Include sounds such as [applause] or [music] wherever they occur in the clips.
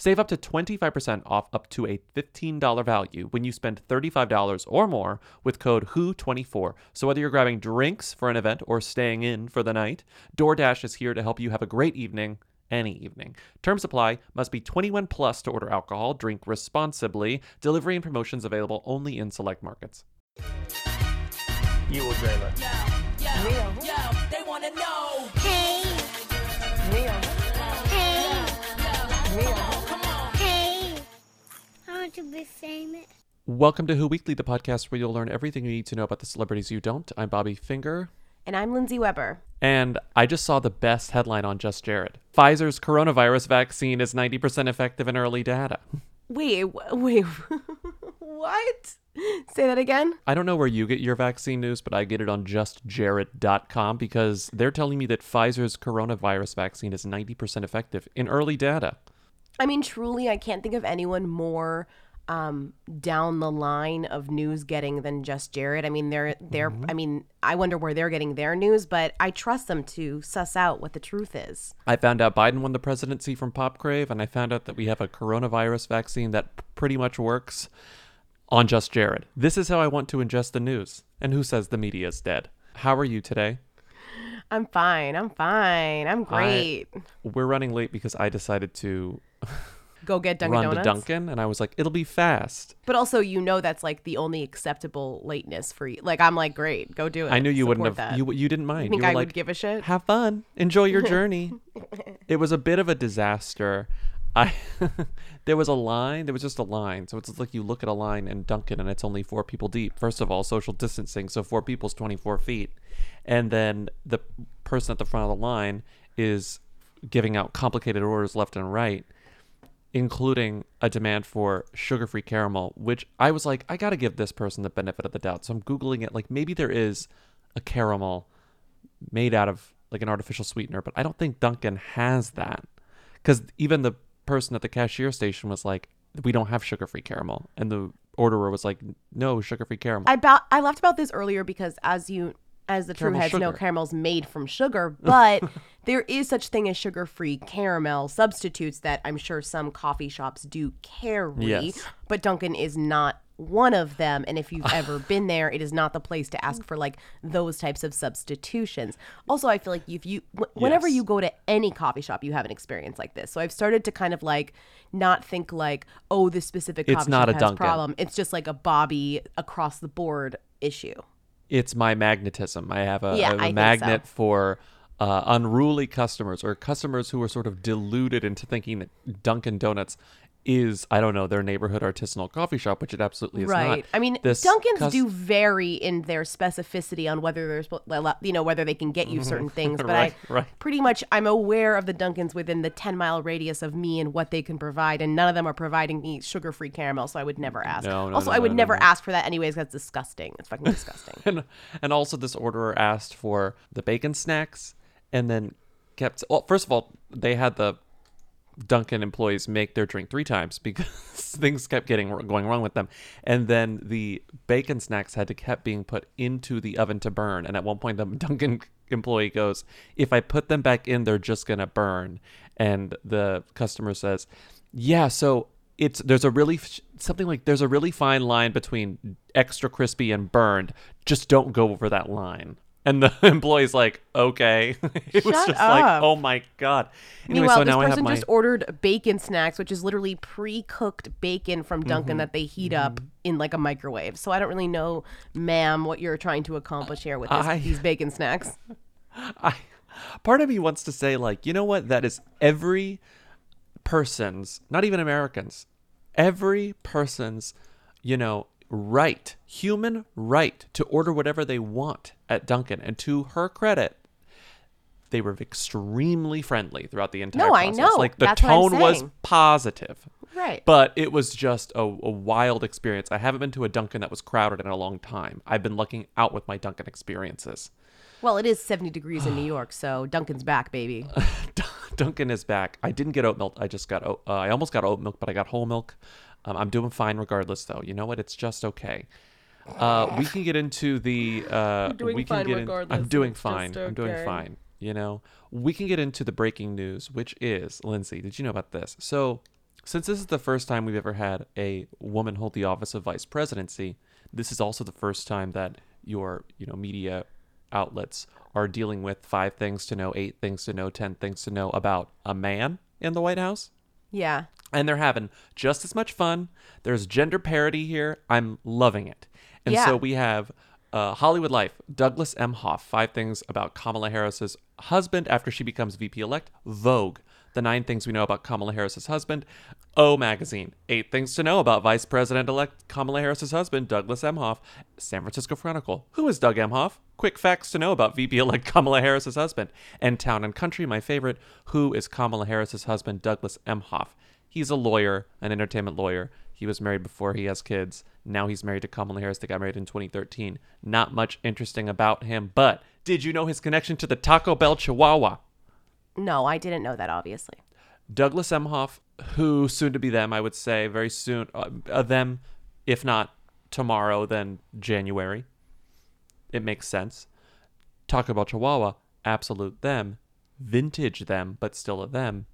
save up to 25% off up to a $15 value when you spend $35 or more with code WHO24. So whether you're grabbing drinks for an event or staying in for the night, DoorDash is here to help you have a great evening any evening. Terms apply. Must be 21 plus to order alcohol. Drink responsibly. Delivery and promotions available only in select markets. You will dream it. Hey, hey, be famous. Welcome to Who Weekly, the podcast where you'll learn everything you need to know about the celebrities you don't. I'm Bobby Finger. And I'm Lindsey Weber. And I just saw the best headline on Just Jared. Pfizer's coronavirus vaccine is 90% effective in early data. Wait, wait, [laughs] what? Say that again? I don't know where you get your vaccine news, but I get it on justjared.com because they're telling me that Pfizer's coronavirus vaccine is 90% effective in early data. I mean, truly, I can't think of anyone more um, down the line of news getting than just Jared. I mean, they're they're. I mean, I wonder where they're getting their news, but I trust them to suss out what the truth is. I found out Biden won the presidency from Pop Crave, and I found out that we have a coronavirus vaccine that pretty much works on Just Jared. This is how I want to ingest the news. And who says the media is dead? How are you today? I'm fine. I'm fine. I'm great. We're running late because I decided to [laughs] Go get Dunkin' run Donuts. to Dunkin', and I was like, it'll be fast. But also, you know, that's like the only acceptable lateness for you. Like, I'm like, great, go do it. I knew you wouldn't have. That. You you didn't mind. You think were I like, would give a shit? Have fun. Enjoy your [laughs] journey. it was a bit of a disaster. I [laughs] there was a line. There was just a line. So it's like you look at a line in Dunkin' and it's only four people deep. First of all, social distancing. So four people's twenty four feet, and then the person at the front of the line is giving out complicated orders left and right including a demand for sugar-free caramel, which I was like, I gotta give this person the benefit of the doubt. So I'm googling it, like maybe there is a caramel made out of like an artificial sweetener, but I don't think Dunkin' has that, because even the person at the cashier station was like, we don't have sugar-free caramel, and the orderer was like, no sugar-free caramel. I about I laughed about this earlier because as you as the true Caramel heads know, sugar. caramel's made from sugar, [laughs] but there is such thing as sugar-free caramel substitutes that I'm sure some coffee shops do carry. Yes. But Dunkin' is not one of them. And if you've [laughs] ever been there, it is not the place to ask for like those types of substitutions. Also, I feel like if you wh- whenever Yes. you go to any coffee shop, you have an experience like this. So I've started to kind of like not think like, oh, this specific It's coffee not shop a has Dunkin'. problem. It's just like a Bobby across the board issue. It's my magnetism. I have a, Yeah, I have a magnet so. for uh, unruly customers or customers who are sort of deluded into thinking that Dunkin' Donuts is I don't know their neighborhood artisanal coffee shop, which it absolutely is not. right. I mean, This Dunkin's cus- do vary in their specificity on whether there's, you know, whether they can get you mm-hmm. certain [laughs] things. But Right, I right. pretty much I'm aware of the Dunkins within the 10 mile radius of me and what they can provide, and none of them are providing me sugar free caramel, so I would never mm, ask. No, no, also, no, I would never ask for that anyways. That's disgusting. It's fucking disgusting. [laughs] and and also this orderer asked for the bacon snacks and then kept well first of all they had the Dunkin' employees make their drink three times because [laughs] things kept getting going wrong with them, and then the bacon snacks had to kept being put into the oven to burn. And at one point, the [laughs] Dunkin' employee goes, "If I put them back in, they're just gonna burn." And the customer says, "Yeah, so it's there's a really something like there's a really fine line between extra crispy and burned. Just don't go over that line." And the [laughs] employee's like, okay. [laughs] it was Shut just like, oh my god. Anyway, Meanwhile, so this now I have person my just ordered bacon snacks, which is literally pre-cooked bacon from Dunkin' Mm-hmm. that they heat up in like a microwave. So I don't really know, ma'am, what you're trying to accomplish here with this, I- these bacon snacks. [laughs] I, part of me wants to say like, you know what? That is every person's, not even Americans, every person's, you know, right, human right to order whatever they want at Dunkin'. And to her credit, they were extremely friendly throughout the entire No, I process. know. Like the That's tone was positive. Right. But it was just a, a wild experience. I haven't been to a Dunkin' that was crowded in a long time. I've been looking out with my Dunkin' experiences. Well, it is 70 degrees in New York, so Dunkin's back, baby. [laughs] Dunkin' is back. I didn't get oat milk. I just got oat. Uh, I almost got oat milk, but I got whole milk. Um, I'm doing fine regardless, though. You know what? It's just okay. Uh, we can get into the. Uh, doing we can fine get in- regardless, I'm doing fine. just I'm doing fine. You know, we can get into the breaking news, which is Lindsey. Did you know about this? So, since this is the first time we've ever had a woman hold the office of vice presidency, this is also the first time that your you know media outlets are dealing with five things to know, eight things to know, ten things to know about a man in the White House. Yeah. And they're having just as much fun. There's gender parity here. I'm loving it. And Yeah. so we have uh, Hollywood Life, Douglas Emhoff, five things about Kamala Harris's husband after she becomes VP elect. Vogue, the nine things we know about Kamala Harris's husband. O Magazine, eight things to know about Vice President elect Kamala Harris's husband, Douglas Emhoff. San Francisco Chronicle, who is Doug Emhoff? Quick facts to know about VP elect Kamala Harris's husband. And Town and Country, my favorite, who is Kamala Harris's husband, Douglas Emhoff? He's a lawyer, an entertainment lawyer. He was married before he has kids. Now he's married to Kamala Harris. They got married in 2013. Not much interesting about him, but did you know his connection to the Taco Bell Chihuahua? No, I didn't know that, obviously. Douglas Emhoff, who soon to be them, I would say, very soon, uh, uh, them, if not tomorrow, then January. It makes sense. Talk about Chihuahua, absolute them, vintage them, but still a them.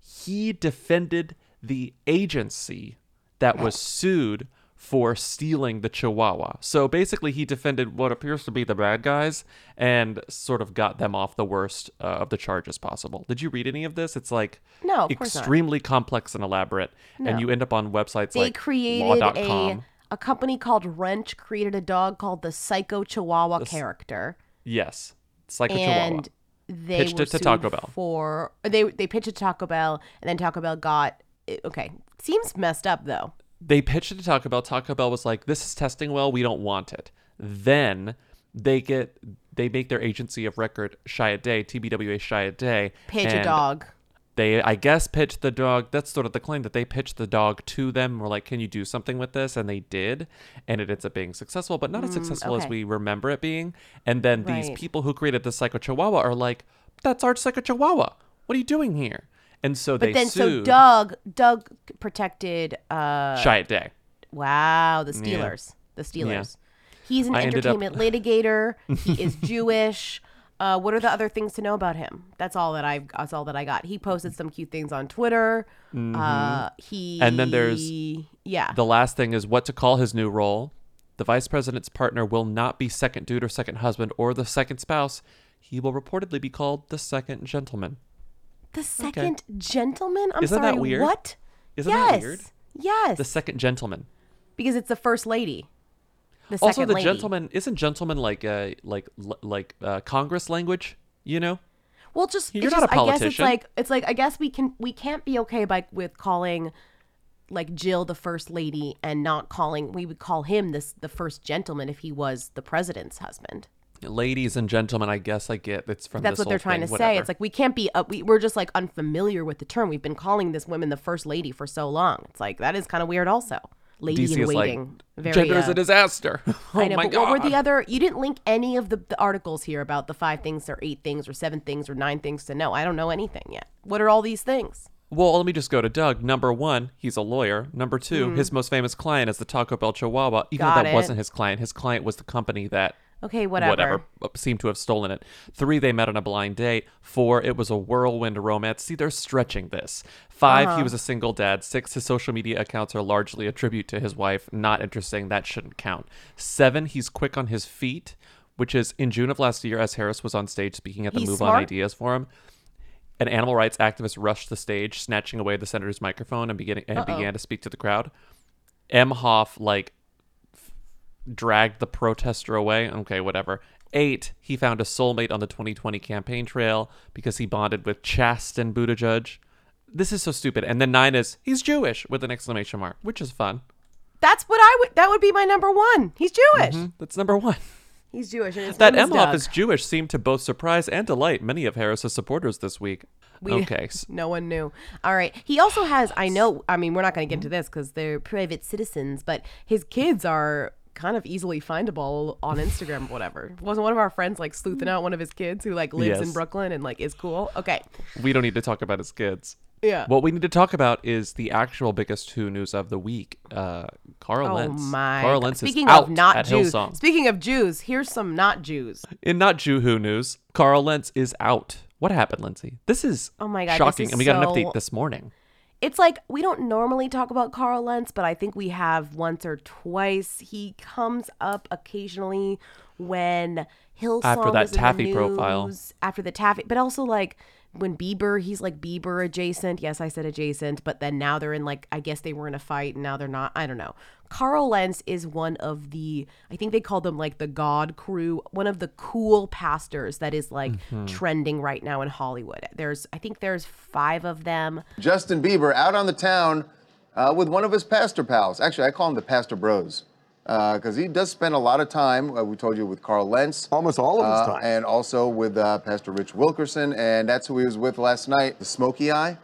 He defended the agency that was sued for stealing the Chihuahua. So basically, he defended what appears to be the bad guys and sort of got them off the worst uh, of the charges possible. Did you read any of this? It's like No, course not. extremely complex and elaborate, and you end up on websites They like created law.com. a a company called Wrench created a dog called the Psycho Chihuahua character, Yes, Psycho Chihuahua. and they Pitched it to Taco Bell. for they they pitched it to Taco Bell, and then Taco Bell got okay. Seems messed up though. they pitched it to Taco Bell. Taco Bell was like, "This is testing well. We don't want it." Then they get they make their agency of record Chiat/Day, TBWA Chiat/Day, Pitch a dog. They, I guess, pitched the dog. That's sort of the claim that they pitched the dog to them. We're like, "Can you do something with this?" And they did, and it ends up being successful, but not as successful as Mm, we remember it being. And then these people who created the Psycho Chihuahua are like, "That's our Psycho Chihuahua. What are you doing here?" And so But they then so Doug Doug protected uh Chiat/Day. wow, the Steelers. The Steelers. He's an I ended up- entertainment litigator. He is [laughs] Jewish. Uh, what are the other things to know about him? That's all that I. That's all that I got. He posted some cute things on Twitter. Uh, he Mm-hmm. And then there's yeah. The last thing is what to call his new role. The vice president's partner will not be second dude or second husband or the second spouse. He will reportedly be called the second gentleman. the second gentleman. I'm Isn't that sorry. weird? What? Isn't yes. that weird? Yes. The second gentleman. because it's the first lady. The Also, the lady. gentleman isn't gentleman like uh like like uh, Congress language. You know, Well, just You're not just, a I guess it's politician. like it's like I guess we can we can't be okay by with calling like Jill the first lady and not calling we would call him this the first gentleman if he was the president's husband. ladies and gentlemen. I guess I get it's from. That's what they're trying thing, to whatever. say. It's like we can't be uh, we, we're just like unfamiliar with the term. We've been calling this woman the first lady for so long. It's like that is kind of weird also. Lady DC in is like waiting. Very gender is uh, a disaster. [laughs] oh I know, my but god. what were the other? You didn't link any of the, the articles here about the five things or eight things or seven things or nine things to know. I don't know anything yet. What are all these things? Well, let me just go to Doug. Number one, he's a lawyer. Number two, his most famous client is the Taco Bell Chihuahua. Even. Got though that it. wasn't his client, his client was the company that Okay, whatever. uh, seemed to have stolen it. Three, they met on a blind date. Four, it was a whirlwind romance. See, they're stretching this. 5 Uh-huh. he was a single dad. Six, his social media accounts are largely a tribute to his wife. Not interesting. That shouldn't count. Seven, he's quick on his feet. which is in June of last year, as Harris was on stage speaking at the He's Move smart. On Ideas Forum, an animal rights activist rushed the stage, snatching away the senator's microphone and beginning and began to speak to the crowd. Emhoff like dragged the protester away. Okay, whatever. Eight, he found a soulmate on the 2020 campaign trail because he bonded with Chasten Buttigieg. This is so stupid. And then nine is he's Jewish with an exclamation mark, which is fun. That's what I would. That would be my number one. He's Jewish. Mm-hmm. That's number one. He's Jewish. That Emhoff is Jewish seemed to both surprise and delight many of Harris's supporters this week. We- okay. [laughs] No one knew. All right. He also has, I know, I mean, we're not going to get into this because they're private citizens, but his kids are kind of easily findable on Instagram or whatever. Wasn't one of our friends like sleuthing out one of his kids who like lives in Brooklyn and like is cool? Okay. We don't need to talk about his kids. Yeah. What we need to talk about is the actual biggest Who news of the week. Uh, Carl Oh Lentz. my. Carl. Lentz Speaking is out of not at Jews. Hillsong. Speaking of Jews, here's some not Jews. In not Jew Who news, Carl Lentz is out. What happened, Lindsey? This is Oh my God, shocking, and we got an update this morning. It's like we don't normally talk about Carl Lentz, but I think we have once or twice. He comes up occasionally when Hillsong After that is in the Taffy profile. After the Taffy, but also like when Bieber, he's like Bieber adjacent. Yes, I said adjacent, but then now they're in like I guess they were in a fight and now they're not. I don't know. Carl Lentz is one of the I think they call them like the God crew, one of the cool pastors that is like Mm-hmm. trending right now in Hollywood. There's I think there's five of them. Justin Bieber out on the town uh, with one of his pastor pals. Actually, I call him the Pastor Bros because he does spend a lot of time. Uh, we told you with Carl Lentz, Almost all of his uh, time. and also with uh, Pastor Rich Wilkerson, and that's who he was with last night, the Smoky Eye.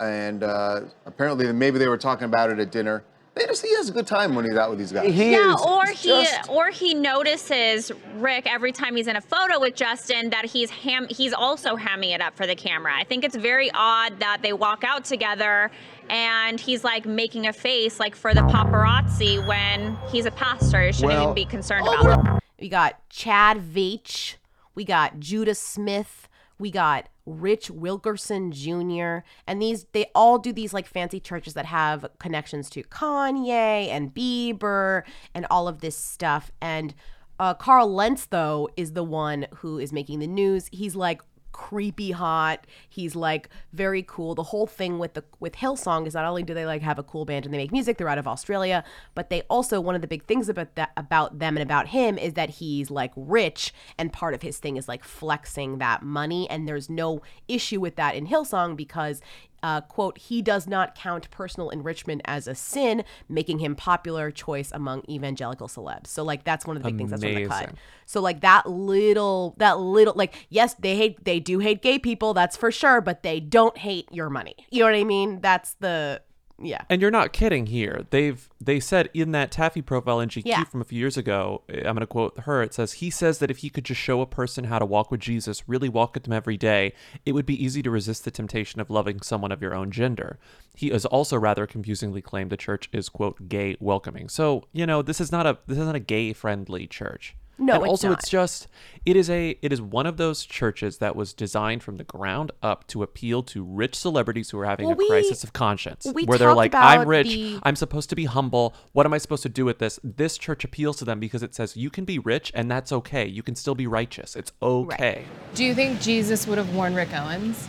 And uh, apparently, maybe they were talking about it at dinner. They just he has a good time when he's out with these guys. He Yeah, is or he just- or he notices Rick every time he's in a photo with Justin that he's ham he's also hamming it up for the camera. I think it's very odd that they walk out together and he's like making a face like for the paparazzi when he's a pastor. He shouldn't Well- even be concerned oh, about that. We got Chad Veach. We got Judah Smith. We got Rich Wilkerson Jr. And these, they all do these like fancy churches that have connections to Kanye and Bieber and all of this stuff. And uh, Carl Lentz, though, is the one who is making the news. He's like creepy hot. He's like very cool. The whole thing with the with Hillsong is not only do they like have a cool band and they make music, they're out of Australia, but they also one of the big things about that about them and about him is that he's like rich and part of his thing is like flexing that money and there's no issue with that in Hillsong because uh, quote, he does not count personal enrichment as a sin, making him popular choice among evangelical celebs. So, like, that's one of the big things that's from the cut. Amazing. So like that little that little like yes they hate they do hate gay people that's for sure but they don't hate your money. You know what I mean? That's the yeah. And you're not kidding here. They've they said in that Taffy profile in GQ Yeah. from a few years ago. Eh, I'm going to quote her. It says he says that if he could just show a person how to walk with Jesus, really walk with them every day, it would be easy to resist the temptation of loving someone of your own gender. He has also rather confusingly claimed the church is quote gay welcoming. So you know this is not a this isn't a gay friendly church. No, and it's also not. it's just it is a it is one of those churches that was designed from the ground up to appeal to rich celebrities who are having Well, a we- crisis of conscience we where they're like i'm rich. the- i'm supposed to be humble. What am i supposed to do with this? This church appeals to them because it says you can be rich and that's okay. You can still be righteous. It's okay. Do you think Jesus would have worn Rick Owens?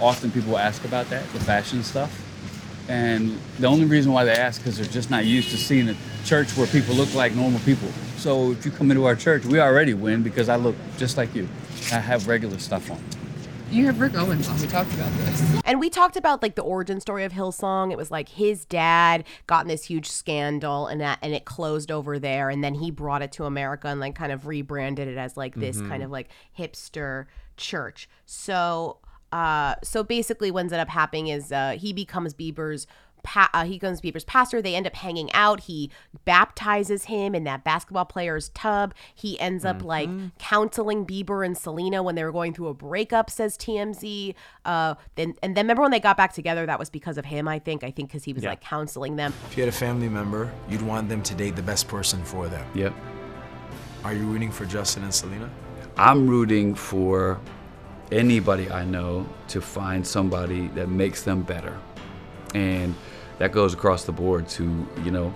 often people ask about that, the fashion stuff. And the only reason why they ask is because they're just not used to seeing a church where people look like normal people. So if you come into our church, we already win because I look just like you. I have regular stuff on. You have Rick Owens on. We talked about this. And we talked about like the origin story of Hillsong. It was like his dad got in this huge scandal and that and it closed over there and then he brought it to America and like kind of rebranded it as like this mm-hmm. kind of like hipster church. So uh so basically what ended up happening is uh he becomes Bieber's Pa- uh, he becomes Bieber's pastor. They end up hanging out. He baptizes him in that basketball player's tub. He ends up like counseling Bieber and Selena when they were going through a breakup, says TMZ. Uh, then and then remember when they got back together? That was because of him. I think. I think because he was like counseling them. If you had a family member, you'd want them to date the best person for them. Yep. Are you rooting for Justin and Selena? I'm rooting for anybody I know to find somebody that makes them better. And that goes across the board to, you know,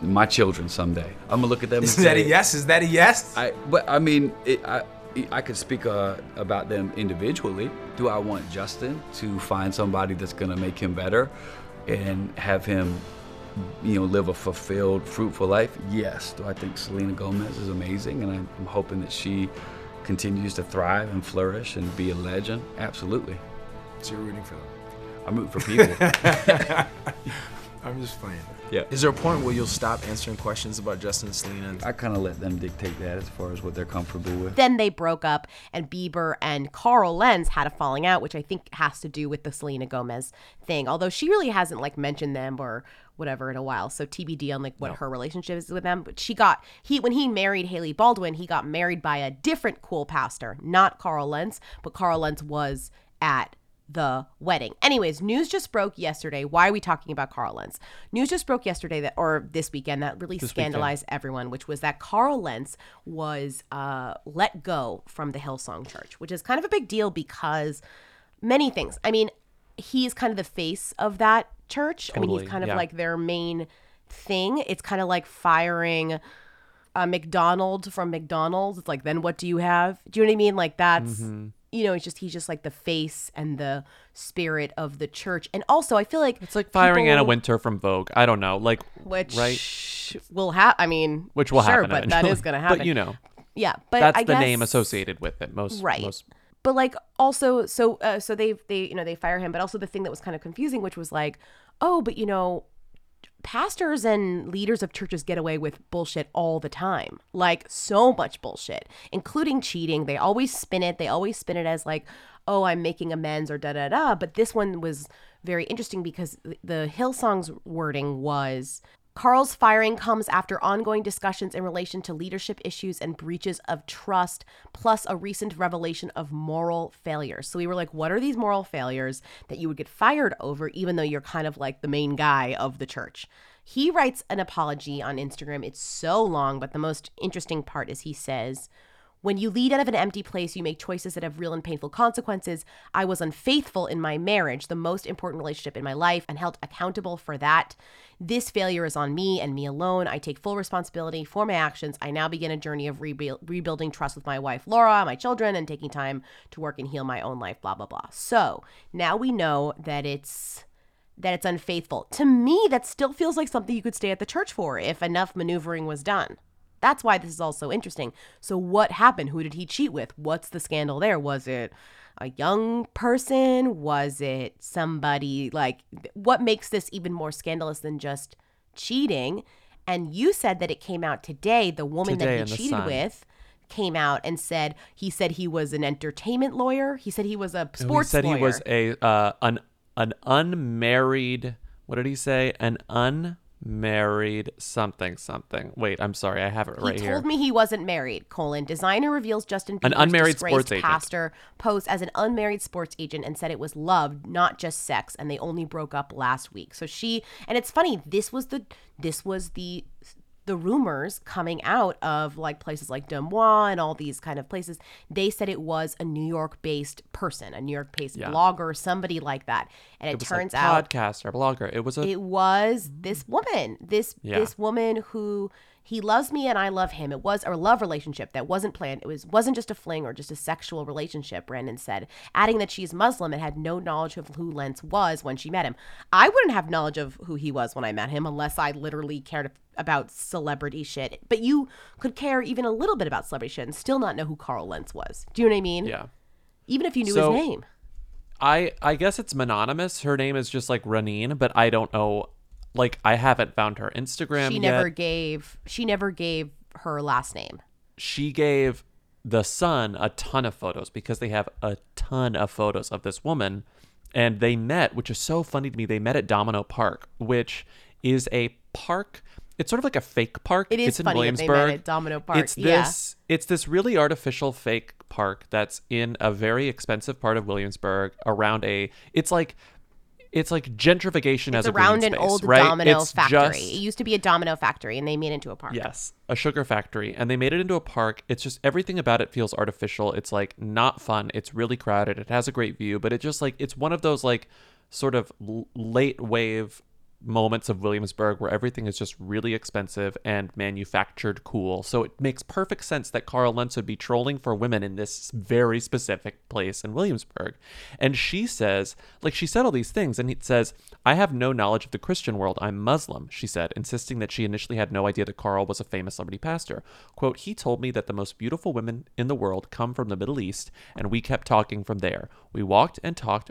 my children someday. I'm gonna look at them. Is and that a say- yes? Is that a yes? I, but I mean, it, I, I could speak uh, about them individually. Do I want Justin to find somebody that's gonna make him better, and have him, you know, live a fulfilled, fruitful life? Yes. Do I think Selena Gomez is amazing, and I'm hoping that she continues to thrive and flourish and be a legend? Absolutely. So you're rooting for them. I'm rooting for people. [laughs] I'm just playing. Yeah. Is there a point where you'll stop answering questions about Justin and Selena? I kind of let them dictate that as far as what they're comfortable with. Then they broke up, and Bieber and Carl Lentz had a falling out, which I think has to do with the Selena Gomez thing. Although she really hasn't like mentioned them or whatever in a while, so TBD on like what her relationship is with them. But she got he when he married Hailey Baldwin, he got married by a different cool pastor, not Carl Lentz, but Carl Lentz was at the wedding. Anyways, news just broke yesterday. Why are we talking about Carl Lentz? News just broke yesterday that, or this weekend, that really This weekend. scandalized everyone, which was that Carl Lentz was uh, let go from the Hillsong Church, which is kind of a big deal because many things. I mean, he's kind of the face of that church. I mean, he's kind of yeah. like their main thing. It's kind of like firing a McDonald from McDonald's. It's like, then what do you have? Do you know what I mean? Like that's Mm-hmm. you know, it's just he's just like the face and the spirit of the church. And also, I feel like It's like firing people- Anna Wintour from Vogue. I don't know, like which right, will have. I mean, which will sure, happen. but that eventually. is going to happen. But you know, yeah, but that's I the name associated with it. Most right Most, but like also so uh, so they they you know they fire him. But also the thing that was kind of confusing which was like oh but you know pastors and leaders of churches get away with bullshit all the time. Like so much bullshit including cheating. They always spin it. They always spin it as like oh i'm making amends or da da da. But this one was very interesting because the hillsong's wording was Carl's firing comes after ongoing discussions in relation to leadership issues and breaches of trust, plus a recent revelation of moral failures. So we were like, what are these moral failures that you would get fired over, even though you're kind of like the main guy of the church? He writes an apology on Instagram. It's so long, but the most interesting part is he says, when you lead out of an empty place, you make choices that have real and painful consequences. I was unfaithful in my marriage, the most important relationship in my life, and held accountable for that. This failure is on me and me alone. I take full responsibility for my actions. I now begin a journey of rebuild, rebuilding trust with my wife, Laura, my children, and taking time to work and heal my own life, blah, blah, blah. So now we know that it's that it's unfaithful. To me, that still feels like something you could stay at the church for if enough maneuvering was done. That's why this is all so interesting. So, what happened? Who did he cheat with? What's the scandal there? Was it a young person? Was it somebody like what makes this even more scandalous than just cheating? And you said that it came out today. The woman Today that he cheated with came out and said he said he was an entertainment lawyer. He said he was a sports he said lawyer. he was a uh, an an unmarried. What did he say? An unmarried something something. Wait, I'm sorry, I have it right here. he told me he wasn't married. Colon. Designer reveals Justin Bieber's An unmarried sports agent. pastor posed as an unmarried sports agent and said it was love, not just sex, and they only broke up last week. So she and it's funny. This was the this was the the rumors coming out of like places like DeuxMoi and all these kind of places. They said it was a New York based person, a New York based Yeah. blogger, somebody like that. And it, it was turns like out podcaster, blogger. It was a it was mm. this woman this Yeah. this woman who he loves me and i love him it was a love relationship that wasn't planned it was wasn't just a fling or just a sexual relationship brandon said adding that she's muslim and had no knowledge of who lentz was when she met him i wouldn't have knowledge of who he was when i met him unless i literally cared about celebrity shit but you could care even a little bit about celebrity shit and still not know who carl lentz was do you know what i mean yeah. even if you knew So- his name I I guess it's mononymous. Her name is just like Ranin, but I don't know. Like I haven't found her Instagram she yet. never gave she never gave her last name she gave the Sun a ton of photos because they have a ton of photos of this woman. And they met, which is so funny to me. They met at Domino Park, which is a park. It's sort of like a fake park. It is it's in funny that they met Williamsburg. at Domino Park, It's yeah. this. It's this really artificial fake park that's in a very expensive part of Williamsburg around a. It's like. It's like gentrification as It's a green around an space, old right? domino It's factory. just- It used to be a domino factory, and they made it into a park. Yes, a sugar factory, and they made it into a park. It's just everything about it feels artificial. It's like not fun. It's really crowded. It has a great view, but it just like it's one of those like sort of l- late wave moments of Williamsburg where everything is just really expensive and manufactured cool. So it makes perfect sense that Carl Lentz would be trolling for women in this very specific place in Williamsburg. And she says, like, she said all these things, and he says, I have no knowledge of the Christian world. I'm Muslim, she said, insisting that she initially had no idea that Carl was a famous celebrity pastor. Quote, he told me that the most beautiful women in the world come from the Middle East, and we kept talking from there. We walked and talked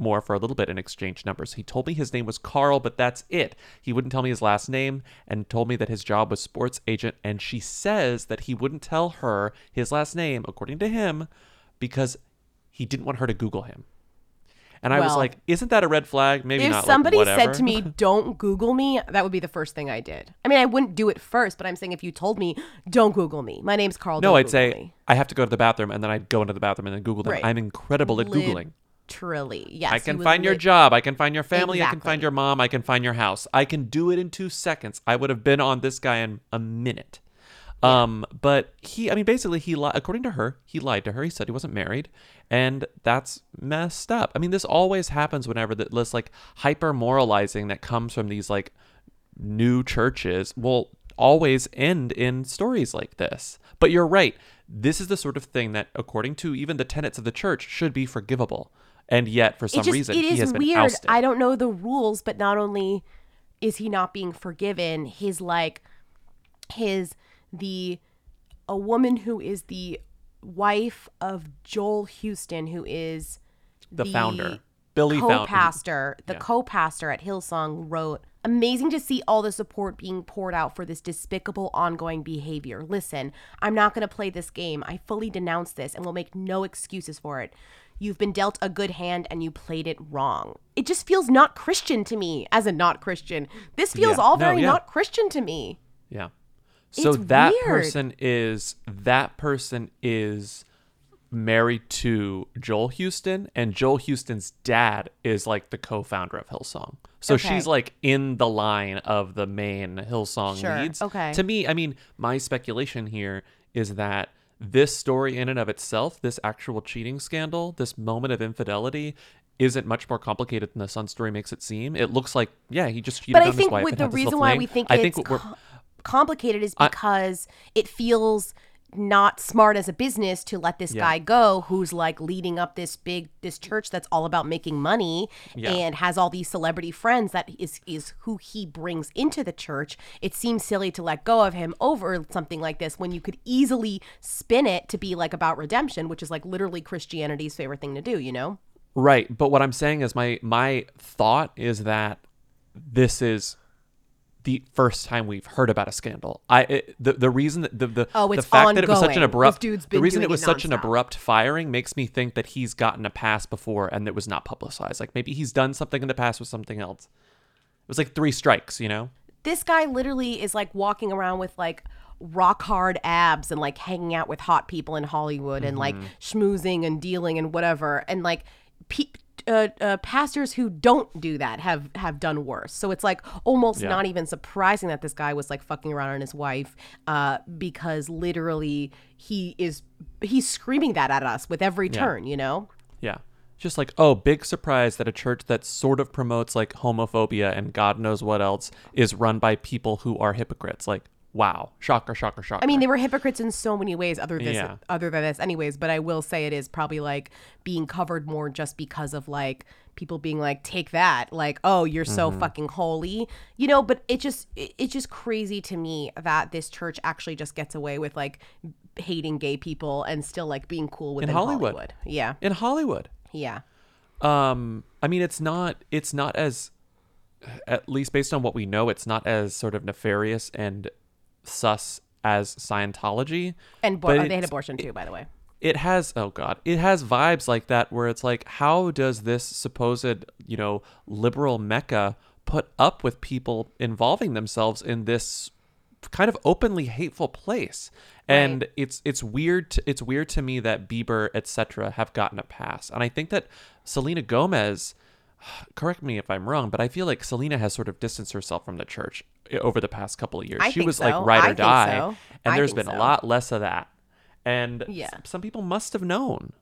more for a little bit and exchanged numbers. He told me his name was Carl, but that's it. He wouldn't tell me his last name and told me that his job was sports agent. And she says that he wouldn't tell her his last name, according to him, because he didn't want her to Google him. And I was like, isn't that a red flag? Maybe if not. like, somebody whatever. said to me, [laughs] "Don't Google me," that would be the first thing I did. I mean, I wouldn't do it first, but I'm saying if you told me, "Don't Google me," my name's Carl. no, I'd Google say me. I have to go to the bathroom, and then I'd go into the bathroom and then Google them. Right. I'm incredible at googling. Literally, yes. I can find your job. I can find your family. I can find your mom. I can find your house. I can do it in two seconds. I would have been on this guy in a minute. Um, but he, I mean, basically, he lied. According to her, he lied to her. He said he wasn't married, and that's messed up. I mean, this always happens whenever that this like hyper moralizing that comes from these like new churches will always end in stories like this. But you're right. This is the sort of thing that, according to even the tenets of the church, should be forgivable. And yet, for some just, reason, it he is has been weird. ousted. I don't know the rules, but not only is he not being forgiven, his like his the a woman who is the wife of Joel Houston, who is The founder. Billy Fountain. co-pastor, the Yeah. co-pastor at Hillsong wrote, "Amazing to see all the support being poured out for this despicable ongoing behavior. Listen, I'm not going to play this game. I fully denounce this and will make no excuses for it. You've been dealt a good hand and you played it wrong. It just feels not Christian to me as a not Christian. This feels Yeah. all No, very yeah. not Christian to me. Yeah. So It's that weird. person is that person is married to Joel Houston, and Joel Houston's dad is like the co-founder of Hillsong. So Okay. she's like in the line of the main Hillsong Sure, leads. okay. To me, I mean, my speculation here is that this story in and of itself, this actual cheating scandal, this moment of infidelity, isn't much more complicated than the Sun story makes it seem. It looks like, yeah, he just cheated But on I his think wife with and the reason why we think I it's think what complicated is I- because it feels not smart as a business to let this Yeah. guy go who's like leading up this big this church that's all about making money Yeah. and has all these celebrity friends that is is who he brings into the church it seems silly to let go of him over something like this when you could easily spin it to be like about redemption which is like literally christianity's favorite thing to do you know Right, but what I'm saying is my my thought is that this is the first time we've heard about a scandal. I it, the the reason that the the, Oh, the fact that it was such an abrupt the reason it was it such an abrupt firing makes me think that he's gotten a pass before and it was not publicized. Like maybe he's done something in the past with something else. It was like three strikes, you know. this guy literally is like walking around with like rock hard abs and like hanging out with hot people in Hollywood and like Mm-hmm. schmoozing and dealing and whatever and like pe- uh, uh, pastors who don't do that have have done worse. So it's like almost Yeah. not even surprising that this guy was like fucking around on his wife uh, because literally he is he's screaming that at us with every Yeah. turn, you know. Yeah. Just like, oh, big surprise that a church that sort of promotes like homophobia and God knows what else is run by people who are hypocrites. Like, wow. Shocker, shocker, shocker. I mean, they were hypocrites in so many ways other this Yeah. other than this anyways, but I will say it is probably like being covered more just because of like people being like take that like oh you're so Mm-hmm. fucking holy you know but it just it, it's just crazy to me that this church actually just gets away with like hating gay people and still like being cool within Hollywood. yeah in Hollywood. yeah Um, I mean, it's not. It's not as, at least based on what we know, it's not as sort of nefarious and sus as Scientology. and bo- uh, they had abortion too by the way It has. Oh God, it has vibes like that where it's like, how does this supposed, you know, liberal mecca put up with people involving themselves in this kind of openly hateful place? And it's it's weird. To, it's weird to me that Bieber, etc., have gotten a pass. And I think that Selena Gomez. [sighs] Correct me if I'm wrong, but I feel like Selena has sort of distanced herself from the church eh, over the past couple of years. I she was like so. ride I or think die, so. and I there's been a lot less of that. And Yeah. some people must have known.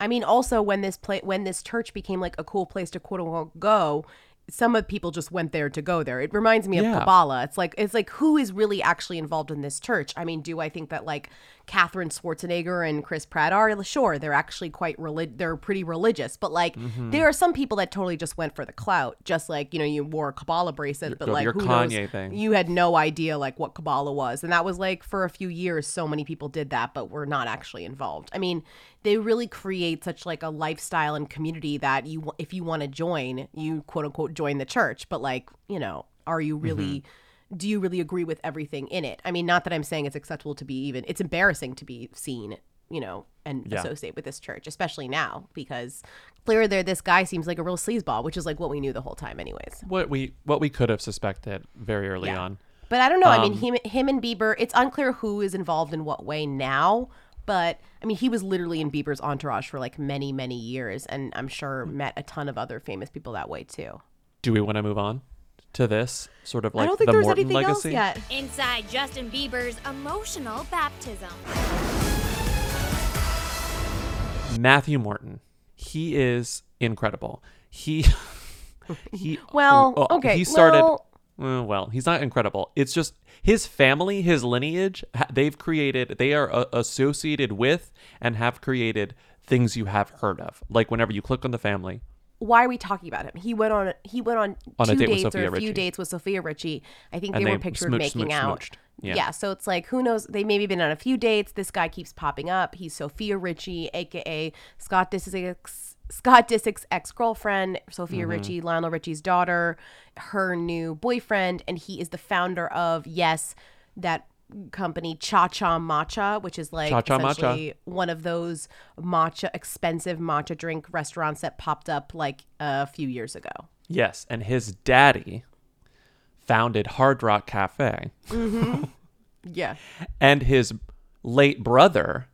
I mean, also when this play when this church became like a cool place to quote unquote go, some of people just went there to go there. It reminds me of Yeah. Kabbalah. It's like it's like who is really actually involved in this church? I mean, do I think that like Catherine Schwarzenegger and Chris Pratt are sure they're actually quite relig- they're pretty religious, but like Mhm. there are some people that totally just went for the clout, just like you know you wore a Kabbalah bracelet, but like your who Kanye knows? thing. You had no idea like what Kabbalah was, and that was like for a few years. So many people did that, but were not actually involved. I mean, they really create such like a lifestyle and community that you, if you want to join, you quote unquote join the church. But like, you know, are you really? Do you really agree with everything in it? I mean, not that I'm saying it's acceptable to be even. It's embarrassing to be seen, you know, and Yeah. associate with this church, especially now because clearly there this guy seems like a real sleazeball, which is like what we knew the whole time, anyways. What we what we could have suspected very early Yeah. on. But I don't know. I mean, Um, him, him and Bieber. It's unclear who is involved in what way now. But I mean, he was literally in Bieber's entourage for like many, many years, and I'm sure met a ton of other famous people that way too. Do we want to move on to this sort of like I don't think the there was Morton anything legacy? else yet. Inside Justin Bieber's emotional baptism. Matthew Morton. He is incredible. He [laughs] he [laughs] Well, oh, okay, He started well- uh, well, he's not incredible. It's just his family, his lineage, they've created they are uh, associated with and have created things you have heard of. Like whenever you click on the family, Why are we talking about him? He went on. He went on, On two date dates or a few dates with Sofia Richie. I think they, they were pictured making out. smooched. Yeah. Yeah. So it's like who knows? They maybe been on a few dates. This guy keeps popping up. He's Sofia Richie, aka Scott Disick's Scott Disick's ex girlfriend, Sofia Mhm. Richie, Lionel Richie's daughter, her new boyfriend, and he is the founder of Yes, that company Cha Cha Matcha, which is like Cha Cha Matcha. essentially one of those matcha expensive matcha drink restaurants that popped up like a few years ago. yes, and his daddy founded Hard Rock Cafe. Mm-hmm. [laughs] yeah. and his late brother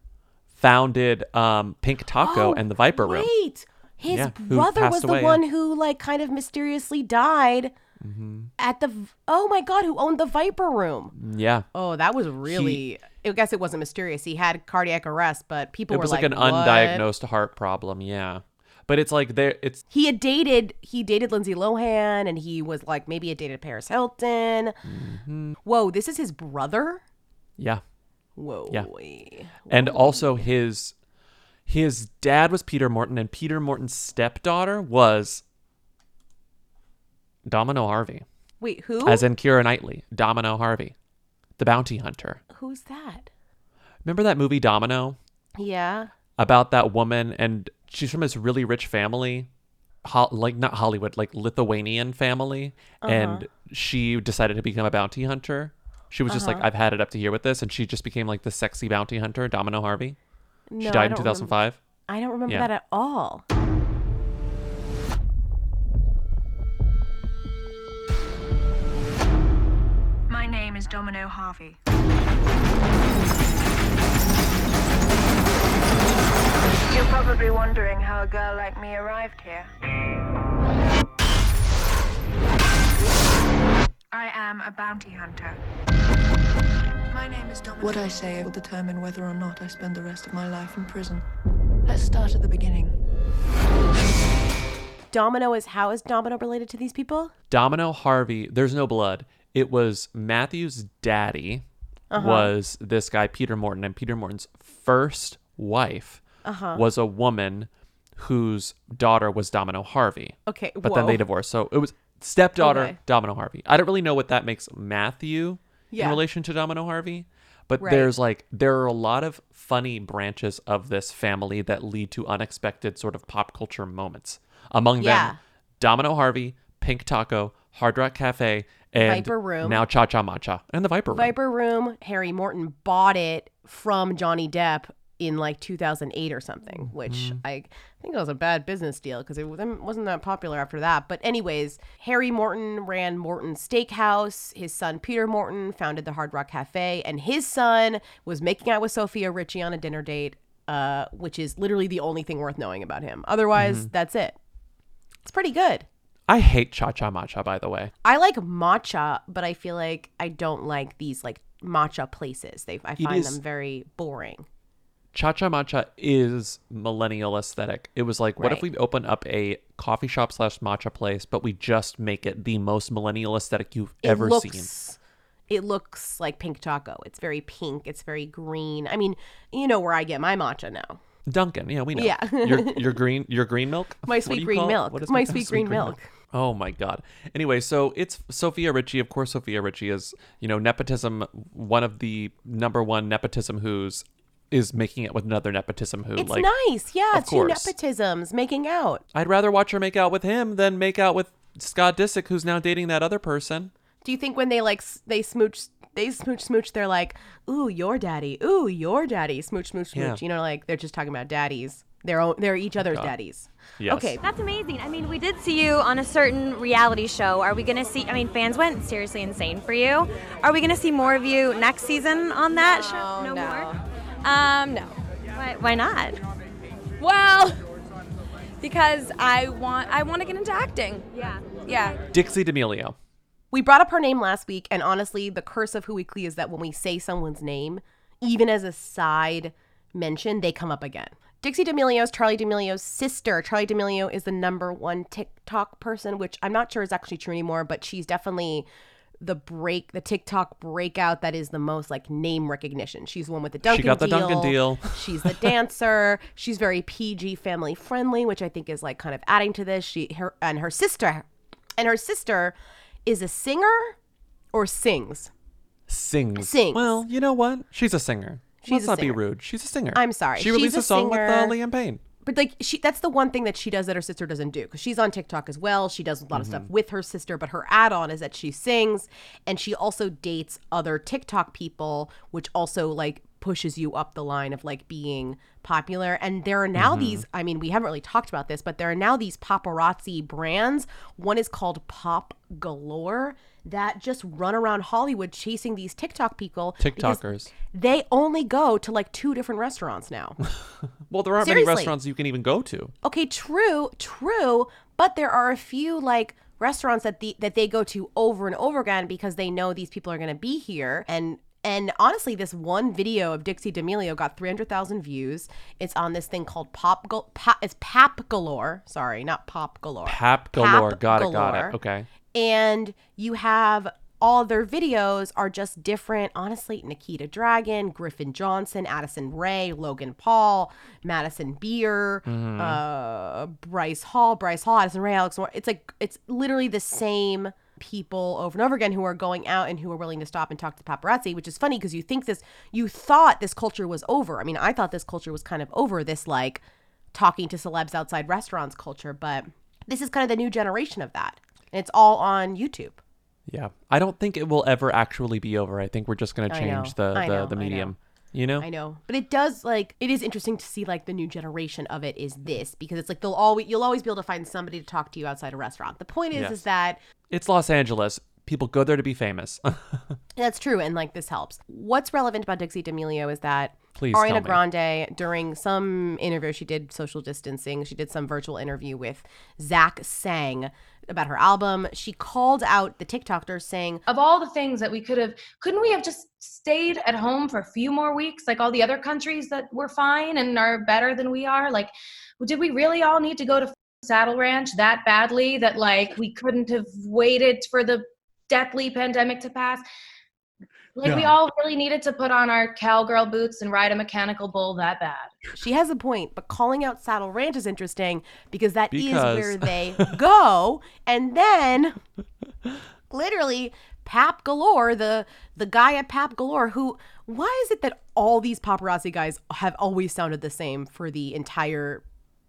founded um, Pink Taco Oh, and the Viper Room. Wait, his Yeah, brother was the away, yeah. one who like kind of mysteriously died Mm-hmm. at the. Oh my god, who owned the Viper Room? Yeah. Oh, that was really. I guess it wasn't mysterious. He had cardiac arrest, but people It were was like, like, an "What?" undiagnosed heart problem. Yeah. But it's like there it's He had dated. He dated Lindsay Lohan, and he was like maybe had dated Paris Hilton. Mm-hmm. Whoa, this is his brother. yeah. Whoa. Yeah. And also his his dad was Peter Morton and Peter Morton's stepdaughter was Domino Harvey. Wait, who? As in Keira Knightley, Domino Harvey, the bounty hunter. Who's that? Remember that movie Domino? Yeah. about that woman and she's from this really rich family ho- like not hollywood like lithuanian family and she decided to become a bounty hunter she was just like Uh-huh. i've had it up to here with this and she just became like the sexy bounty hunter domino harvey No, she died in don't 2005 I don't remember Yeah. that at all. Name is Domino Harvey. You're probably wondering how a girl like me arrived here. I am a bounty hunter. My name is Domino. What I say will determine whether or not I spend the rest of my life in prison. Let's start at the beginning. Domino is how is Domino related to these people? domino harvey there's no blood it was matthew's daddy Uh-huh. was this guy peter morton and peter morton's first wife Uh-huh. was a woman whose daughter was domino harvey Okay, but then they divorced so it was stepdaughter Okay. domino harvey i don't really know what that makes matthew Yeah. in relation to domino harvey but Right. there's like there are a lot of funny branches of this family that lead to unexpected sort of pop culture moments among Yeah. them domino harvey pink taco hard rock cafe and Viper Room. now cha cha matcha and the viper room Viper Room, Harry Morton bought it from Johnny Depp in like 2008 or something, which Mm-hmm. I think it was a bad business deal because it wasn't wasn't that popular after that. But anyways, Harry Morton ran Morton Steakhouse. His son Peter Morton founded the Hard Rock Cafe, and his son was making out with Sofia Richie on a dinner date, uh, which is literally the only thing worth knowing about him. Otherwise, Mhm. that's it. It's pretty good. I hate cha cha matcha by the way I like matcha, but I feel like I don't like these like matcha places. They I find is- them very boring. Cha Cha Matcha is millennial aesthetic. It was like, what if we open up a coffee shop slash matcha place, but we just make it the most millennial aesthetic you've It ever looks, seen? It looks like pink choco. It's very pink. It's very green. I mean, you know where I get my matcha now. Dunkin', yeah, we know. Yeah. your [laughs] your green your green milk. My sweet green it? milk. What is My [laughs] sweet green milk. Oh my god. Anyway, so it's Sofia Richie. Of course, Sofia Richie is you know nepotism. One of the number one nepotism who's is making it with another nepotism who. It's like, nice. Yeah, two course. nepotisms making out. I'd rather watch her make out with him than make out with Scott Disick, who's now dating that other person. Do you think when they like they smooch they smooch smooch they're like, "Ooh, your daddy. Ooh, your daddy." Smooch smooch smooch. Yeah. You know like they're just talking about daddies. They're own, they're each other's God. daddies. Yes. Okay. That's amazing. I mean, we did see you on a certain reality show. Are we going to see? I mean, fans went seriously insane for you. Are we going to see more of you next season on that show? No, more. Um, no. Why, why not? Well, because I want I want to get into acting. Yeah. Yeah. Dixie D'Amelio. We brought up her name last week, and honestly, the curse of Who Weekly is that when we say someone's name, even as a side mention, they come up again. Dixie D'Amelio is Charli D'Amelio's sister. Charli D'Amelio is the number one TikTok person, which I'm not sure is actually true anymore, but she's definitely the break, the TikTok breakout that is the most like name recognition. She's the one with the Dunkin' deal. She got the Dunkin' deal. [laughs] She's the dancer. She's very PG family friendly, which I think is like kind of adding to this. She her and her sister and her sister is a singer or sings. Sings. Sings. Well, you know what? She's a singer. She's Let's not be rude. She's a singer. I'm sorry. She She's released a a, song with uh. Liam Payne. But like she that's the one thing that she does that her sister doesn't do because she's on TikTok as well. She does a lot of stuff Mm-hmm. with her sister, but her add-on is that she sings and she also dates other TikTok people, which also like pushes you up the line of like being popular. And there are now Mm-hmm. these, I mean, we haven't really talked about this, but there are now these paparazzi brands. One is called Pop Galore that just run around Hollywood chasing these TikTok people. TikTokers. They only go to like two different restaurants now. [laughs] Well, there aren't Seriously. many restaurants you can even go to. Okay, true, true, but there are a few like restaurants that the that they go to over and over again because they know these people are going to be here and and honestly, this one video of Dixie D'Amelio got 300,000 views. It's on this thing called Pop, Gal- it's Pap Galore. Sorry, not Pop Galore. Pap galore. Pap got it. Got it. Okay. And you have all their videos are just different. Honestly, Nikita Dragun, Griffin Johnson, Addison Rae, Logan Paul, Madison Beer, Mhm. uh, Bryce Hall, Bryce Hall, Addison Rae, Alex. Moore. It's like it's literally the same people over and over again who are going out and who are willing to stop and talk to paparazzi, which is funny because you think this, you thought this culture was over. I mean, I thought this culture was kind of over. This like talking to celebs outside restaurants culture, but this is kind of the new generation of that. And it's all on YouTube. Yeah. I don't think it will ever actually be over. I think we're just going to change the the, know, the medium. You know? I know, but it does like it is interesting to see like the new generation of it is this because it's like they'll always you'll always be able to find somebody to talk to you outside a restaurant. The point is Yes. is that It's Los Angeles. People go there to be famous. [laughs] that's true and like this helps. What's relevant about Dixie D'Amelio is that Please Ariana. Grande during some interview she did social distancing. She did some virtual interview with Zach Sang about her album. She called out the TikTokers saying of all the things that we could have couldn't we have just stayed at home for a few more weeks like all the other countries that were fine and are better than we are like did we really all need to go to saddle ranch that badly that like we couldn't have waited for the deathly pandemic to pass like we all really needed to put on our cowgirl boots and ride a mechanical bull that bad She has a point, but calling out Saddle Ranch is interesting because that is Because- where they [laughs] go. And then literally Pap Galore, the the guy at Pap Galore, who why is it that all these paparazzi guys have always sounded the same for the entire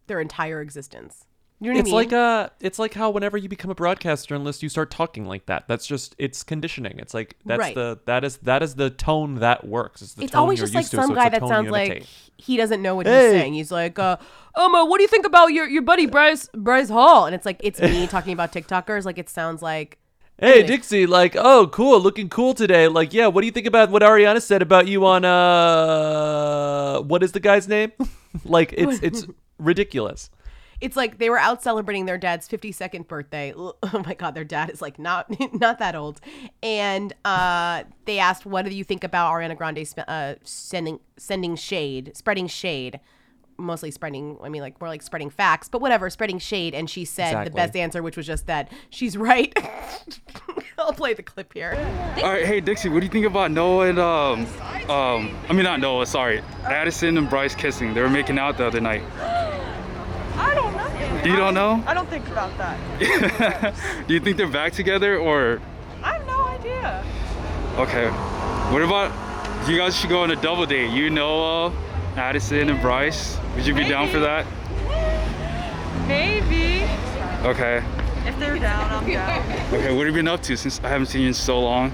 their entire existence? You know what it's I mean? like uh it's like how whenever you become a broadcast journalist you start talking like that. That's just it's conditioning. It's like that's Right. the that is that is the tone that works. It's the it's tone always you're just like used to, some so guy that sounds like he doesn't know what Hey. he's saying. He's like, uh, um, uh, what do you think about your, your buddy Bryce Bryce Hall? And it's like it's me [laughs] talking about TikTokers. Like it sounds like Hey Anyway. Dixie, like, oh cool, looking cool today. Like, yeah, what do you think about what Ariana said about you on uh what is the guy's name? [laughs] like it's it's ridiculous. It's like they were out celebrating their dad's 52nd birthday. [laughs] Oh my god, their dad is like not [laughs] not that old. And uh, they asked, "What do you think about Ariana Grande sp- uh, sending sending shade, spreading shade?" Mostly spreading, I mean, like more like spreading facts, but whatever, spreading shade. And she said the best answer, which was just that she's right. [laughs] I'll play the clip here. All right, hey Dixie, what do you think about Noah and um, um, I mean not Noah, sorry, Addison and Bryce kissing? They were making out the other night. You don't know? I don't think about that. [laughs] do you think they're back together or? I have no idea. Okay. What about you guys should go on a double date? You, Noah, Addison, and Bryce. Would you be down for that? Maybe. Okay. If they're down, I'm down. Okay. What have you been up to since I haven't seen you in so long?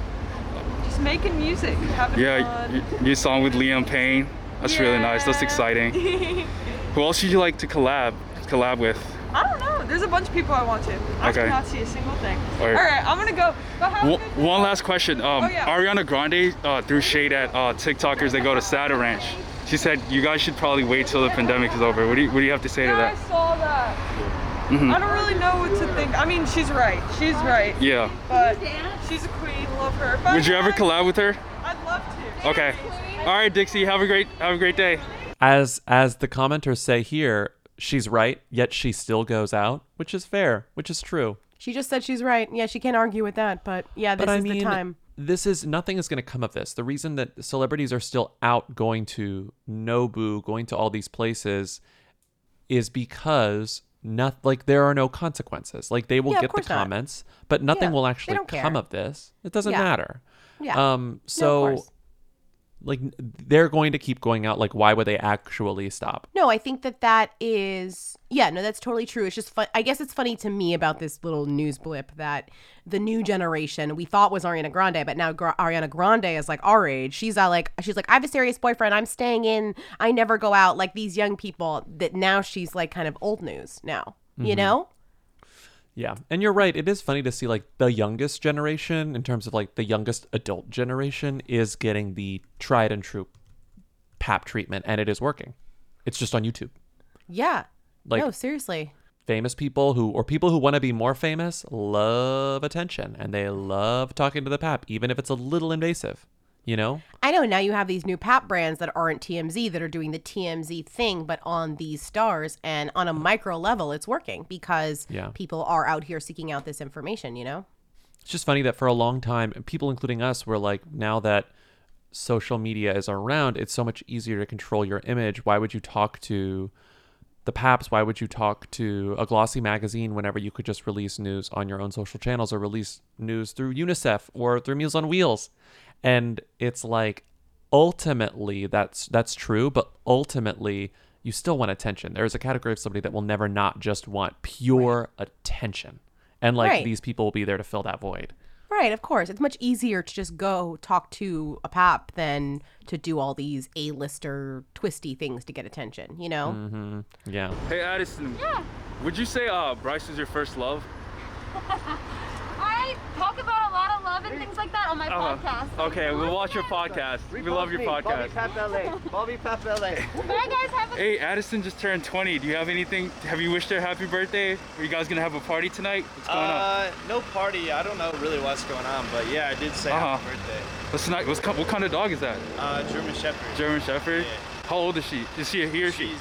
Just making music, having Yeah, fun. y- new song with Liam Payne. That's really nice. That's exciting. [laughs] Who else would you like to collab collab with? I don't know. There's a bunch of people I want to. I Okay. cannot see a single thing. All right. All right, I'm gonna go. Go One, last question. Um, Oh, yeah. Ariana Grande uh, threw shade at uh, TikTokers that go to Saddle Ranch. She said you guys should probably wait till the pandemic is over. What do you, what do you have to say to Yeah, I that? saw that. Mhm. I don't really know what to think. I mean, she's right. She's right. Yeah. But she's a queen. Love her. Bye, Would you ever collab with her? I'd love to. Okay. All right, Dixie. Have a great have a great day. As as the commenters say here, she's right, yet she still goes out, which is fair, which is true. She just said she's right. Yeah, she can't argue with that. But yeah, this but I is mean, the time. this is nothing is going to come of this. The reason that celebrities are still out going to Nobu, going to all these places, is because not like there are no consequences. Like they will Yeah, get the course not. comments, but nothing Yeah, will actually don't care. come of this. It doesn't Yeah. matter. Yeah. Um. No, of So. Like they're going to keep going out. Like why would they actually stop? No, I think that that is yeah, no, that's totally true. It's just fun. I guess it's funny to me about this little news blip that the new generation we thought was Ariana Grande, but now Gra- Ariana Grande is like our age. She's uh, like she's like I have a serious boyfriend. I'm staying in. I never go out. Like these young people that now she's like kind of old news now. You Mhm. know? Yeah, and you're right. It is funny to see like the youngest generation, in terms of like the youngest adult generation, is getting the tried and true pap treatment, and it is working. It's just on YouTube. Yeah. Like- no, seriously. Famous people who, or people who want to be more famous, love attention, and they love talking to the pap, even if it's a little invasive. You know? I know now you have these new pap brands that aren't TMZ that are doing the TMZ thing, but on these stars and on a micro level, it's working because Yeah. people are out here seeking out this information. You know? It's just funny that for a long time, people, including us, were like, now that social media is around, it's so much easier to control your image. Why would you talk to the Paps? Why would you talk to a glossy magazine whenever you could just release news on your own social channels or release news through UNICEF or through Meals on Wheels? And it's like, ultimately, that's that's true, but ultimately, you still want attention. There's a category of somebody that will never not just want pure attention, and like Right. these people will be there to fill that void. Right, of course. It's much easier to just go talk to a pap than to do all these A-lister twisty things to get attention, you know? Mm-hmm. Yeah. Hey Addison. Yeah. Would you say uh, Bryce was your first love? [laughs] I talk about a lot of love and things like that on my Uh, podcast. Okay, we'll watch your podcast. We love your podcast. Bobby Pep LA. [laughs] Bye guys, have a Hey, Addison just turned 20. Do you have anything? Have you wished her happy birthday? Are you guys gonna have a party tonight? What's going on? Uh, no party. I don't know really what's going on, but yeah, I did say Uh-huh. happy birthday. What's tonight? What's ki- what kind of dog is that? Uh, German Shepherd. German Shepherd. How old is she? Is she a he or she?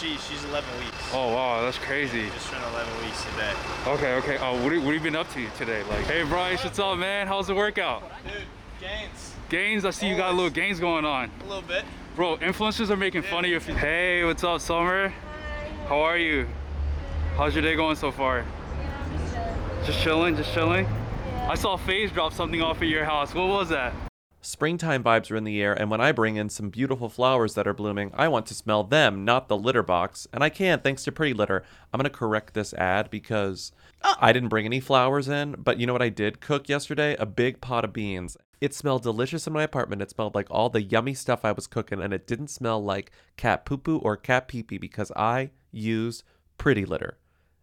She she's 11 weeks. Oh wow, that's crazy. Just turned 11 weeks today. Okay, okay. Oh, what, have- what have you been up to today? Like, hey Bryce, what's up, man? How's the workout? Dude, gains. Gains. I see you got a little gains going on. A little bit. Bro, influencers are making fun of you. Hey, what's up, Summer? How are you? How's your day going so far? Just chilling, just chilling. I saw FaZe drop something off at your house. What was that? Springtime vibes are in the air, and when I bring in some beautiful flowers that are blooming, I want to smell them, not the litter box. And I can't, thanks to Pretty Litter. I'm going to correct this ad because I didn't bring any flowers in, but you know what I did cook yesterday? A big pot of beans. It smelled delicious in my apartment. It smelled like all the yummy stuff I was cooking, and it didn't smell like cat poo poo or cat pee pee because I used Pretty Litter.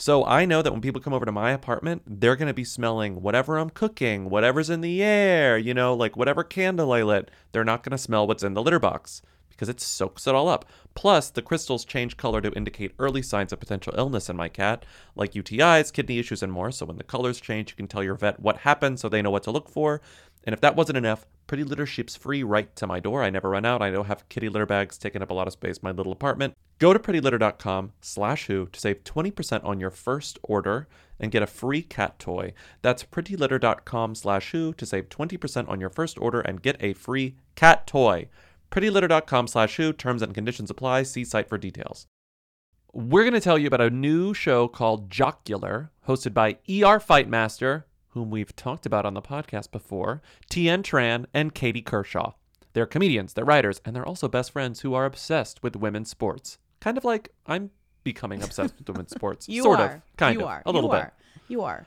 So I know that when people come over to my apartment, they're going to be smelling whatever I'm cooking, whatever's in the air, you know, like whatever candle I lit. They're not going to smell what's in the litter box because it soaks it all up. Plus, the crystals change color to indicate early signs of potential illness in my cat, like UTIs, kidney issues, and more. So when the colors change, you can tell your vet what happened so they know what to look for. And if that wasn't enough, Pretty Litter ships free right to my door. I never run out. I don't have kitty litter bags taking up a lot of space in my little apartment. Go to prettylitter.com slash who to save 20% on your first order and get a free cat toy. That's prettylitter.com slash who to save 20% on your first order and get a free cat toy. prettylitter.com slash who. Terms and conditions apply. See site for details. We're going to tell you about a new show called Jocular, hosted by ER Fightmaster, whom we've talked about on the podcast before, Tien Tran, and Katie Kershaw. They're comedians, they're writers, and they're also best friends who are obsessed with women's sports. Kind of like I'm becoming obsessed with women's sports. [laughs] You sort are. of. Kind you of. are. A little you bit. Are. You are.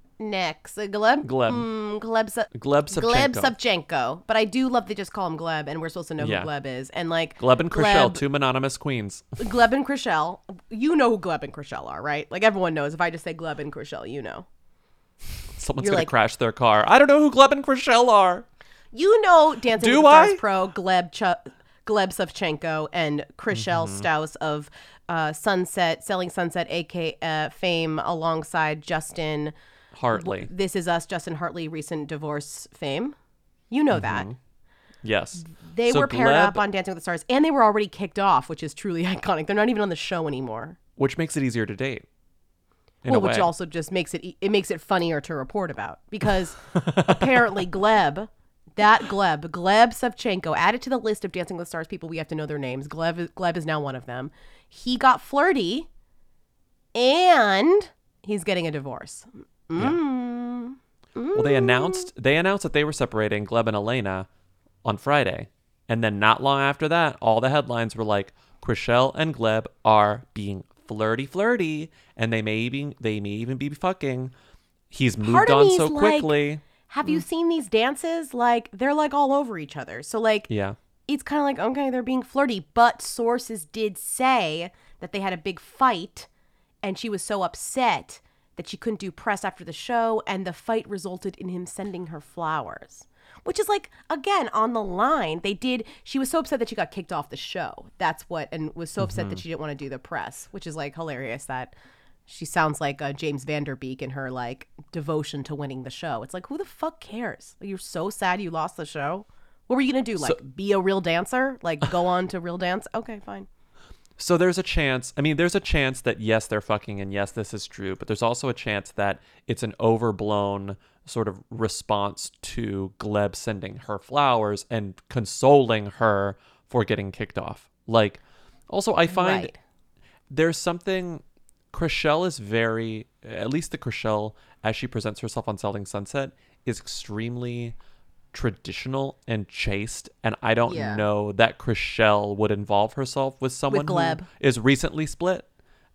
Next? Uh, Gleb? Gleb. Mm, Gleb, Su- Gleb Gleb Savchenko. Savchenko. But I do love they just call him Gleb, and we're supposed to know Yeah. who Gleb is. And like Gleb and Chrishell, two mononymous queens. [laughs] Gleb and Chrishell. You know who Gleb and Chrishell are, right? Like everyone knows. If I just say Gleb and Chrishell, you know. Someone's You're gonna like- crash their car. I don't know who Gleb and Chrishell are. You know Dancing Do with the Stars I? Pro, Gleb Ch- Gleb Savchenko and Chrishell Mm-hmm. Stause of uh, Sunset, Selling Sunset, aka uh, fame, alongside Justin Hartley. This is Us, Justin Hartley, recent divorce fame. You know that. Yes. They Mm-hmm. So were paired Gleb- up on Dancing with the Stars, and they were already kicked off, which is truly [laughs] iconic. They're not even on the show anymore. which makes it easier to date. In well, which also just makes it it makes it funnier to report about because apparently Gleb, that Gleb, Gleb Savchenko, added to the list of Dancing with the Stars people we have to know their names. Gleb Gleb is now one of them. He got flirty, and he's getting a divorce. Mm. Well, they announced they announced that they were separating Gleb and Elena on Friday, and then not long after that, all the headlines were like Chrishell and Gleb are being flirty, flirty, and they may even they may even be fucking. He's moved on so like, quickly. Have you seen these dances? Like they're like all over each other. So like yeah, it's kind of like okay they're being flirty but sources did say that they had a big fight and she was so upset that she couldn't do press after the show and the fight resulted in him sending her flowers which is like again on the line they did she was so upset that she got kicked off the show that's what and was so upset that Mhm. she didn't want to do the press which is like hilarious that she sounds like uh, James Van Der Beek in her like devotion to winning the show. It's like who the fuck cares? Like, you're so sad you lost the show. What were you gonna do? Like So- be a real dancer? Like go on to real dance? Okay, fine. So there's a chance. I mean, there's a chance that yes, they're fucking, and yes, this is true. But there's also a chance that it's an overblown sort of response to Gleb sending her flowers and consoling her for getting kicked off. Like, also, I find Right. there's something. Chrishell is very, at least the Chrishell as she presents herself on Selling Sunset is extremely traditional and chaste, and I don't Yeah. know that Chrishell would involve herself with someone Gleb. who is recently split.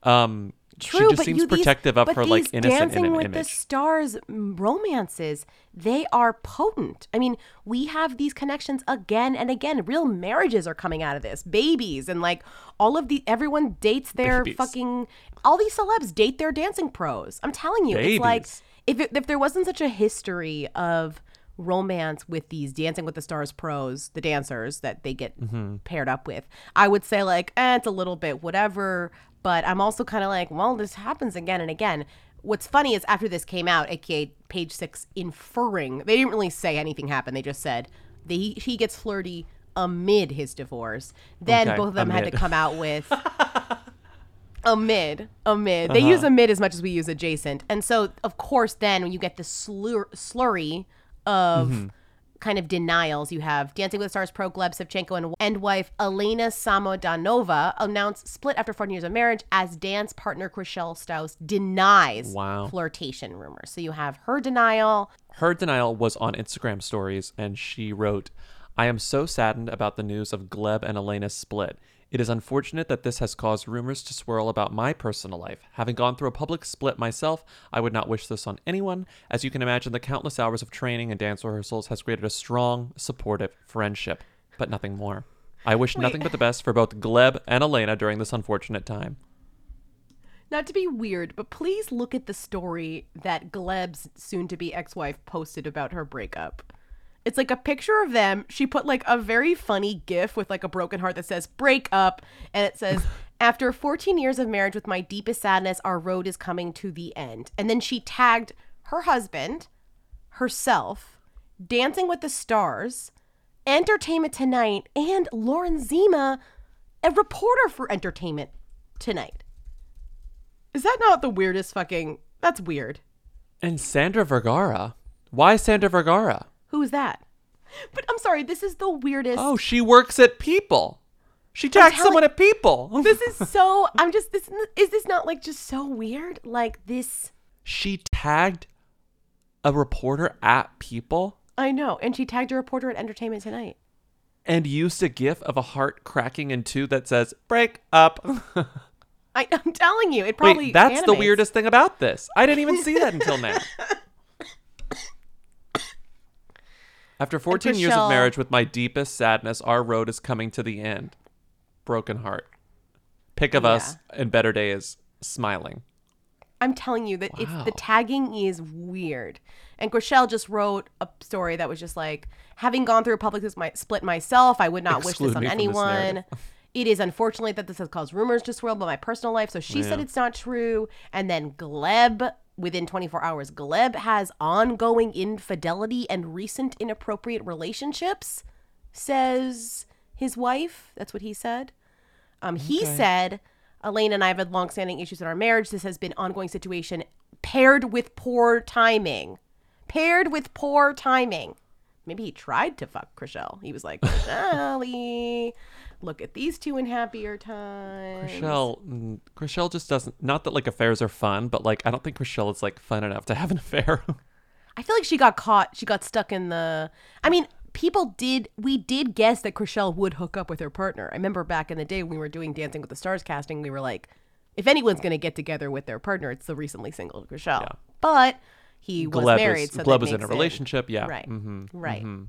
Um, True, she just seems you, these- protective of but her like innocent Dancing in- with image. the Stars mm, romances, they are potent. I mean, we have these connections again and again. Real marriages are coming out of this, babies, and like all of the everyone dates their Babies. fucking. All these celebs date their dancing pros. I'm telling you, it's like if it, if there wasn't such a history of romance with these Dancing with the Stars pros, the dancers that they get Mhm. paired up with, I would say like, eh, it's a little bit whatever. But I'm also kind of like, well, this happens again and again. What's funny is after this came out, aka page six, inferring they didn't really say anything happened. They just said that he, gets flirty amid his divorce. Then Okay, both of them had to come out with [laughs] amid amid they Uh-huh. use amid as much as we use adjacent and so of course then when you get the slur- slurry of Mhm. kind of denials you have dancing with the stars pro gleb savchenko and, and wife elena samodanova announced split after 14 years of marriage as dance partner Chrishell Stause denies Wow. flirtation rumors so you have her denial Her denial was on Instagram stories, and she wrote, I am so saddened about the news of Gleb and Elena's split. It is unfortunate that this has caused rumors to swirl about my personal life. Having gone through a public split myself, I would not wish this on anyone. As you can imagine, the countless hours of training and dance rehearsals has created a strong, supportive friendship, but nothing more. I wish nothing but the best for both Gleb and Elena during this unfortunate time. Not to be weird, but please look at the story that Gleb's soon to be ex wife posted about her breakup. It's like a picture of them. She put like a very funny gif with like a broken heart that says break up. And it says, [laughs] After 14 years of marriage with my deepest sadness, our road is coming to the end. And then she tagged her husband, herself, Dancing with the Stars, Entertainment Tonight, and Lauren Zima, a reporter for Entertainment Tonight. Is that not the weirdest fucking? That's weird. And Sandra Vergara? Why Sandra Vergara? Who is that? But I'm sorry, this is the weirdest. Oh, she works at People. She tagged someone at People. [laughs] this is so. I'm just. This is this not like just so weird? Like this. she tagged a reporter at People I know, and she tagged a reporter at Entertainment Tonight. and used a gif of a heart cracking in two that says "break up." [laughs] I, I'm telling you, it probably. Wait, that's the weirdest thing about this. I didn't even see that [laughs] until now. After 14 years of marriage with my deepest sadness, our road is coming to the end. Broken heart. Pick of us in better days, smiling. I'm telling you that it's the tagging is weird. And Chrishell just wrote a story that was just like, having gone through a public split myself, I would not wish this on from this anyone. [laughs] it is unfortunate that this has caused rumors to swirl about my personal life. So she said it's not true. And then Gleb, within 24 hours, Gleb has ongoing infidelity and recent inappropriate relationships, says his wife. That's what he said. Um, he Okay. said, Elaine and I have had longstanding issues in our marriage. This has been ongoing situation paired with poor timing. Paired with poor timing. Maybe he tried to fuck Chrishell. He was like, [laughs] Chrishell, look at these two in happier times. Chrishell, mm, Chrishell just doesn't. Not that like affairs are fun, but like I don't think Chrishell is like fun enough to have an [laughs] affair. I feel like she got caught. She got stuck in the. I mean, people did. We did guess that Chrishell would hook up with her partner. I remember back in the day when we were doing Dancing with the Stars casting, we were like, if anyone's going to get together with their partner, it's the recently single Chrishell. But he was Gleb married, was, so Gleb that was in a it- relationship. Yeah. Right. Mm-hmm. Right. mhm.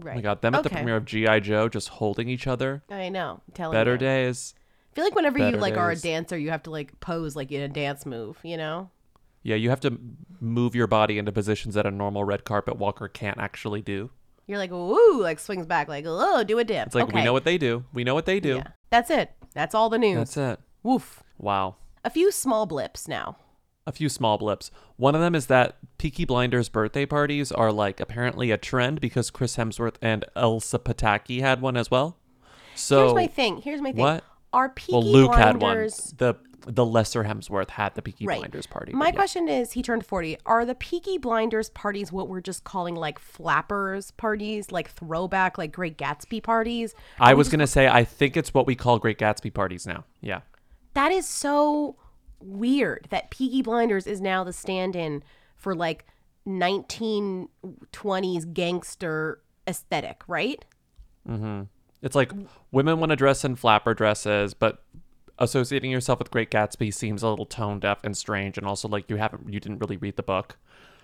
Right. My god, them at the Okay. premiere of GI Joe just holding each other. I know. I'm telling Better you. days. I feel like whenever you Better like are a days. dancer, you have to like pose like in a dance move. You know. Yeah, you have to move your body into positions that a normal red carpet walker can't actually do. You're like, woo, like swings back, like, oh, do a dip. It's like we know what they do. We know what they do. That's it. That's all the news. That's it. Woof. Wow. A few small blips now. A few small blips. One of them is that Peaky Blinders birthday parties are like apparently a trend because Chris Hemsworth and Elsa Pataky had one as well. So Here's my thing. Here's my thing. What? Are Peaky well, Luke had one. The the lesser Hemsworth had the Peaky Right. Blinders party. My yeah. question is, he turned 40. Are the Peaky Blinders parties what we're just calling like flappers parties, like throwback, like Great Gatsby parties? I was just- gonna say I think it's what we call Great Gatsby parties now. Yeah. That is so weird that Peaky Blinders is now the stand in for like 1920s gangster aesthetic, right? hmm It's like women want to dress in flapper dresses, but associating yourself with Great Gatsby seems a little tone deaf and strange, and also like you haven't you didn't really read the book.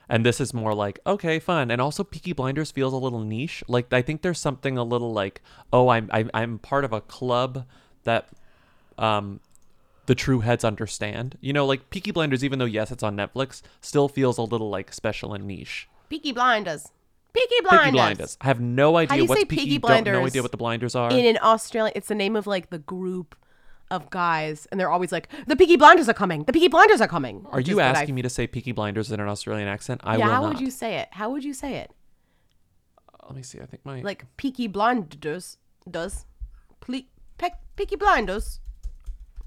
And this is more like okay, fun, and also Peaky Blinders feels a little niche. Like I think there's something a little like oh, I'm I'm, I'm part of a club that um the true heads understand. You know, like Peaky Blinders, even though yes, it's on Netflix, still feels a little like special and niche. Peaky Blinders. Peaky Blinders. Peaky Blinders. I have no idea How do you what's say Peaky. Peaky Don't no idea what the blinders are. In an Australian, it's the name of like the group of guys, and they're always like, "The Peaky Blinders are coming. The Peaky Blinders are coming." are you is what I- asking me to say Peaky Blinders in an Australian accent? I yeah, will how not. would you say it? How would you say it? Uh, let me see. I think my Like Peaky Blinders does. Ple- Pe- Peaky Blinders.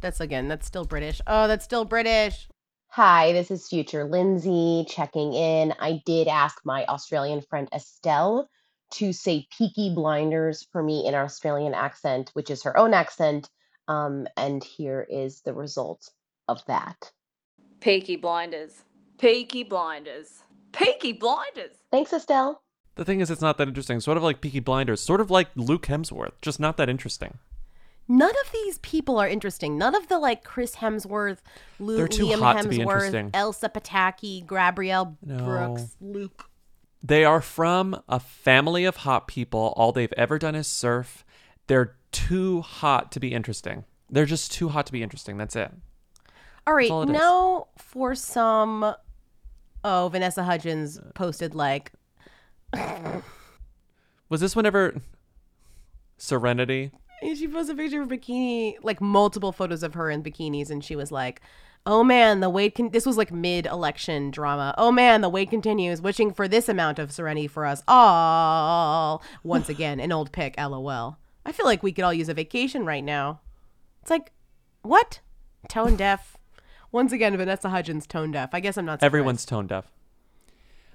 That's again. That's still British. Oh, that's still British. Hi, this is future Lindsey checking in. I did ask my Australian friend Estelle to say Peaky Blinders for me in an Australian accent, which is her own accent. Um, and here is the result of that. Peaky Blinders. Peaky Blinders. Peaky Blinders. Thanks, Estelle. The thing is, it's not that interesting. Sort of like Peaky Blinders, sort of like Luke Hemsworth, just not that interesting. None of these people are interesting. None of the like Chris Hemsworth, Lu- They're too Liam hot to be Hemsworth. Elsa Pataky, Gabrielle No. Brooks, Luke. They are from a family of hot people. All they've ever done is surf. They're too hot to be interesting. They're just too hot to be interesting. That's it. All right, all it is. now for some. Oh, Vanessa Hudgens posted like Was this whenever Serenity? And she posted a picture of bikini, like multiple photos of her in bikinis, and she was like, "Oh man, the wait can." This was like mid-election drama. Oh man, the wait continues. Wishing for this amount of serenity for us all. Once [laughs] again, an old pic. LOL. I feel like we could all use a vacation right now. It's like, what? Tone deaf. Once again, Vanessa Hudgens tone deaf. I guess I'm not. Surprised. Everyone's tone deaf.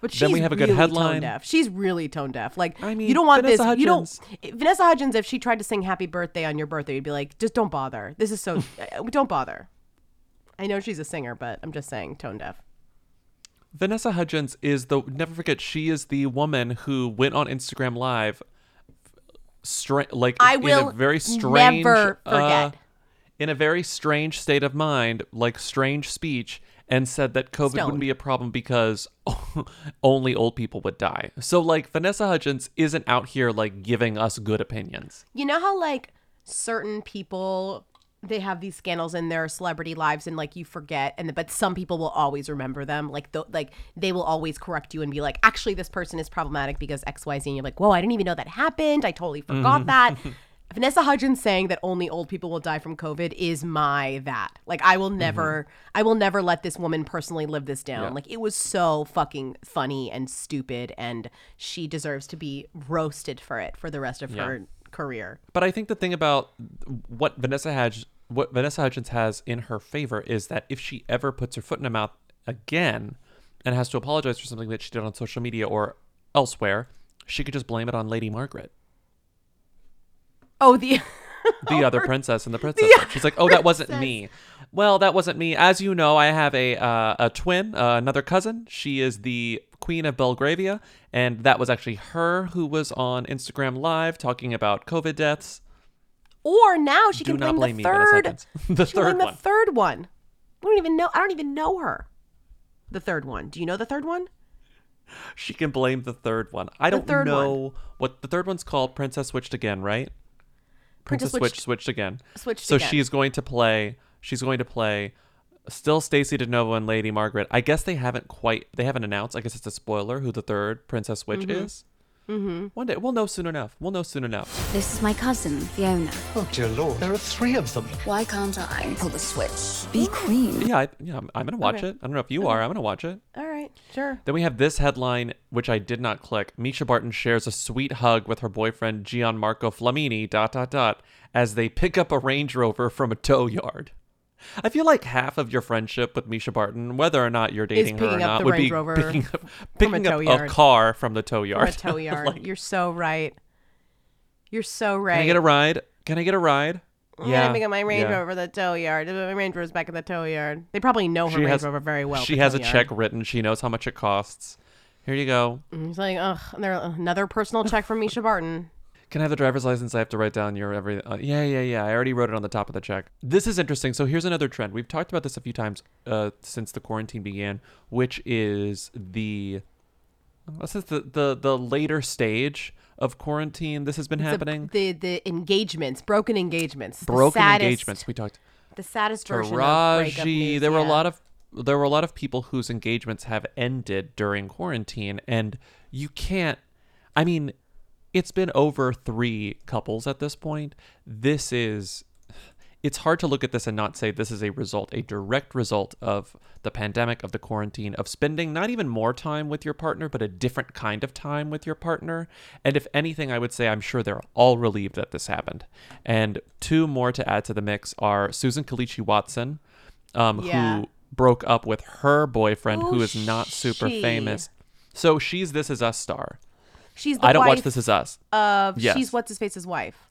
But she's Then we have a good really headline. Tone deaf. She's really tone deaf. Like I mean, you don't want Vanessa this. You don't. Vanessa Hudgens, if she tried to sing "Happy Birthday" on your birthday, you'd be like, just don't bother. This is so. uh, [laughs] don't bother. I know she's a singer, but I'm just saying, tone deaf. Vanessa Hudgens is the never forget she is the woman who went on Instagram live stra- like I in will a very strange never uh, forget. in a very strange state of mind, like strange speech and said that COVID Stoned. wouldn't be a problem because [laughs] only old people would die. So like Vanessa Hudgens isn't out here like giving us good opinions. You know how like certain people they have these scandals in their celebrity lives and like you forget and but some people will always remember them like the, like they will always correct you and be like actually this person is problematic because xyz and you're like whoa i didn't even know that happened i totally forgot [laughs] that vanessa hudgens saying that only old people will die from covid is my that. Like i will never mm-hmm. i will never let this woman personally live this down. Yeah. like it was so fucking funny and stupid and she deserves to be roasted for it for the rest of Yeah. her career. But I think the thing about what Vanessa Hudgens, what Vanessa Hudgens has in her favor is that if she ever puts her foot in her mouth again and has to apologize for something that she did on social media or elsewhere, she could just blame it on Lady Margaret, Oh, the [laughs] the other [laughs] princess and the princess. the She's like, "Oh, that wasn't princess. me." Well, that wasn't me. As you know, I have a uh, a twin, uh, another cousin. She is the queen of Belgravia, and that was actually her who was on Instagram Live talking about COVID deaths. or now she Do can blame, the third. [laughs] The she blame third the one. third one. We don't even know. I don't even know her. The third one. Do you know the third one? She can blame the third one. I The don't know what the third one's called. Princess switched again, right? Princess Princess switched, switched- switched again. switched so again. she's going to play. She's going to play. Still Stacy DeNovo and Lady Margaret. I guess they haven't quite. They haven't announced. I guess it's a spoiler who the third Princess Switch Mhm. is. Mm-hmm. One day we'll know soon enough. We'll know soon enough. This is my cousin, Fiona. Oh, dear Lord. There are three of them. Why can't I pull the switch? Be queen. Yeah, I, yeah. I'm, I'm gonna watch Okay. it. I don't know if you are. I'm gonna watch it. All right, sure. Then we have this headline, which I did not click. Mischa Barton shares a sweet hug with her boyfriend Gianmarco Flamini. Dot dot dot. As they pick up a Range Rover from a tow yard. I feel like half of your friendship with Mischa Barton, whether or not you're dating her or not, would Range be Rover picking up, from a [laughs] picking up a car from the tow From yard. a tow [laughs] yard. Like, You're so right. You're so right. Can I get a ride? Can I get a ride? I'm gonna up my Range yeah. Rover the tow yard. My Range Rover's back in the tow yard. They probably know her She Range has- Rover very well. She has a yard. check written. She knows how much it costs. Here you go. Mm, and He's like, ugh, there another personal check from Mischa Barton. Can I have the driver's license? I have to write down your every. Uh, yeah, yeah, yeah. I already wrote it on the top of the check. This is interesting. So here's another trend. We've talked about this a few times uh, since the quarantine began, which is the. This is the, the the later stage of quarantine. This has been It's a- happening. the the engagements, broken engagements, Broken saddest- engagements. We talked. The saddest version of Taraji. news, There were a lot of there were a lot of people whose engagements have ended during quarantine, and you can't. I mean, it's been over three couples at this point. This is. It's hard to look at this and not say this is a result, a direct result of the pandemic, of the quarantine, of spending not even more time with your partner, but a different kind of time with your partner. And if anything, I would say I'm sure they're all relieved that this happened. And two more to add to the mix are Susan Kelechi Watson, um, Yeah. who broke up with her boyfriend, who Who is not super she? famous. So she's This Is Us star. She's the I don't watch This Is Us. Of Yes. she's what's his face's wife.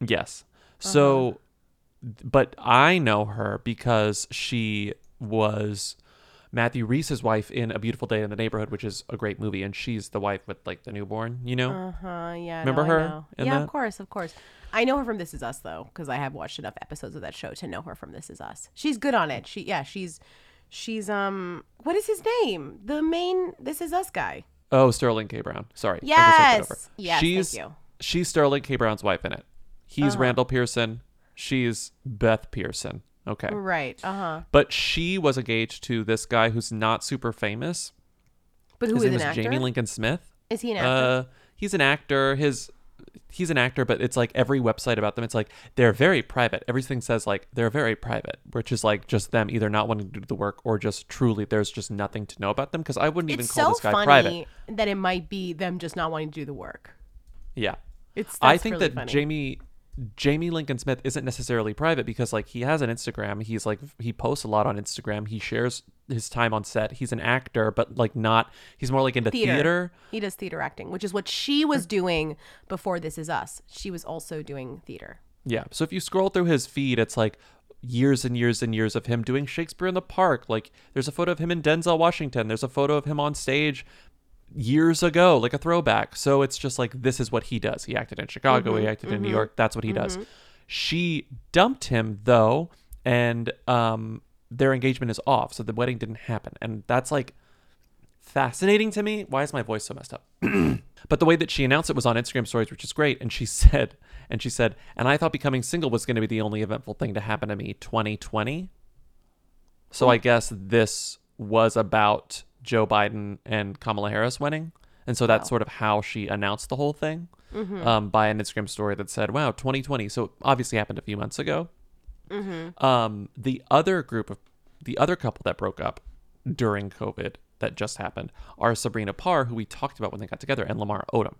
Yes. Uh-huh. So, but I know her because she was Matthew Rhys's wife in A Beautiful Day in the Neighborhood, which is a great movie, and she's the wife with like the newborn. You know. Uh huh. Yeah. Remember no, her Yeah, that? of course, of course. I know her from This Is Us though, because I have watched enough episodes of that show to know her from This Is Us. She's good on it. She yeah, she's she's um what is his name? The main This Is Us guy. Oh, Sterling K. Brown. Sorry. I just looked it over. Yes. Yes, thank She's you. she's Sterling K. Brown's wife in it. He's Uh-huh. Randall Pearson. She's Beth Pearson. Okay. Right. Uh huh. But she was engaged to this guy who's not super famous. But who His is name an is Jamie? Lincoln Smith. Is he an actor? Uh, he's an actor. His he's an actor, but it's like every website about them, it's like they're very private. Everything says like they're very private, which is like just them either not wanting to do the work or just truly there's just nothing to know about them. Because I wouldn't even It's call so this guy funny private. that it might be them just not wanting to do the work. Yeah. It's- I think really that funny. Jamie Jamie Lincoln Smith isn't necessarily private because like he has an Instagram. He's like he posts a lot on Instagram. He shares his time on set. He's an actor, but like not he's more like into theater. He does theater acting, which is what she was doing before This Is Us. She was also doing theater. Yeah. So if you scroll through his feed, it's like years and years and years of him doing Shakespeare in the Park. Like there's a photo of him in Denzel Washington. There's a photo of him on stage years ago, like a throwback. So it's just like this is what he does. He acted in Chicago, he Mhm, acted in New mhm, York. That's what he does. mhm. She dumped him though, and um their engagement is off. So the wedding didn't happen. And that's like fascinating to me. Why is my voice so messed up? [clears throat] but the way that she announced it was on Instagram stories, which is great. And she [laughs] said, and she said, and I thought becoming single was going to be the only eventful thing to happen to me 2020. So I guess this was about Joe Biden and Kamala Harris winning. And so that's Wow. sort of how she announced the whole thing Mhm. um, by an Instagram story that said, wow, 2020. So it obviously happened a few months ago. Mhm. Um, the other group of the other couple that broke up during COVID that just happened are Sabrina Parr, who we talked about when they got together, and Lamar Odom.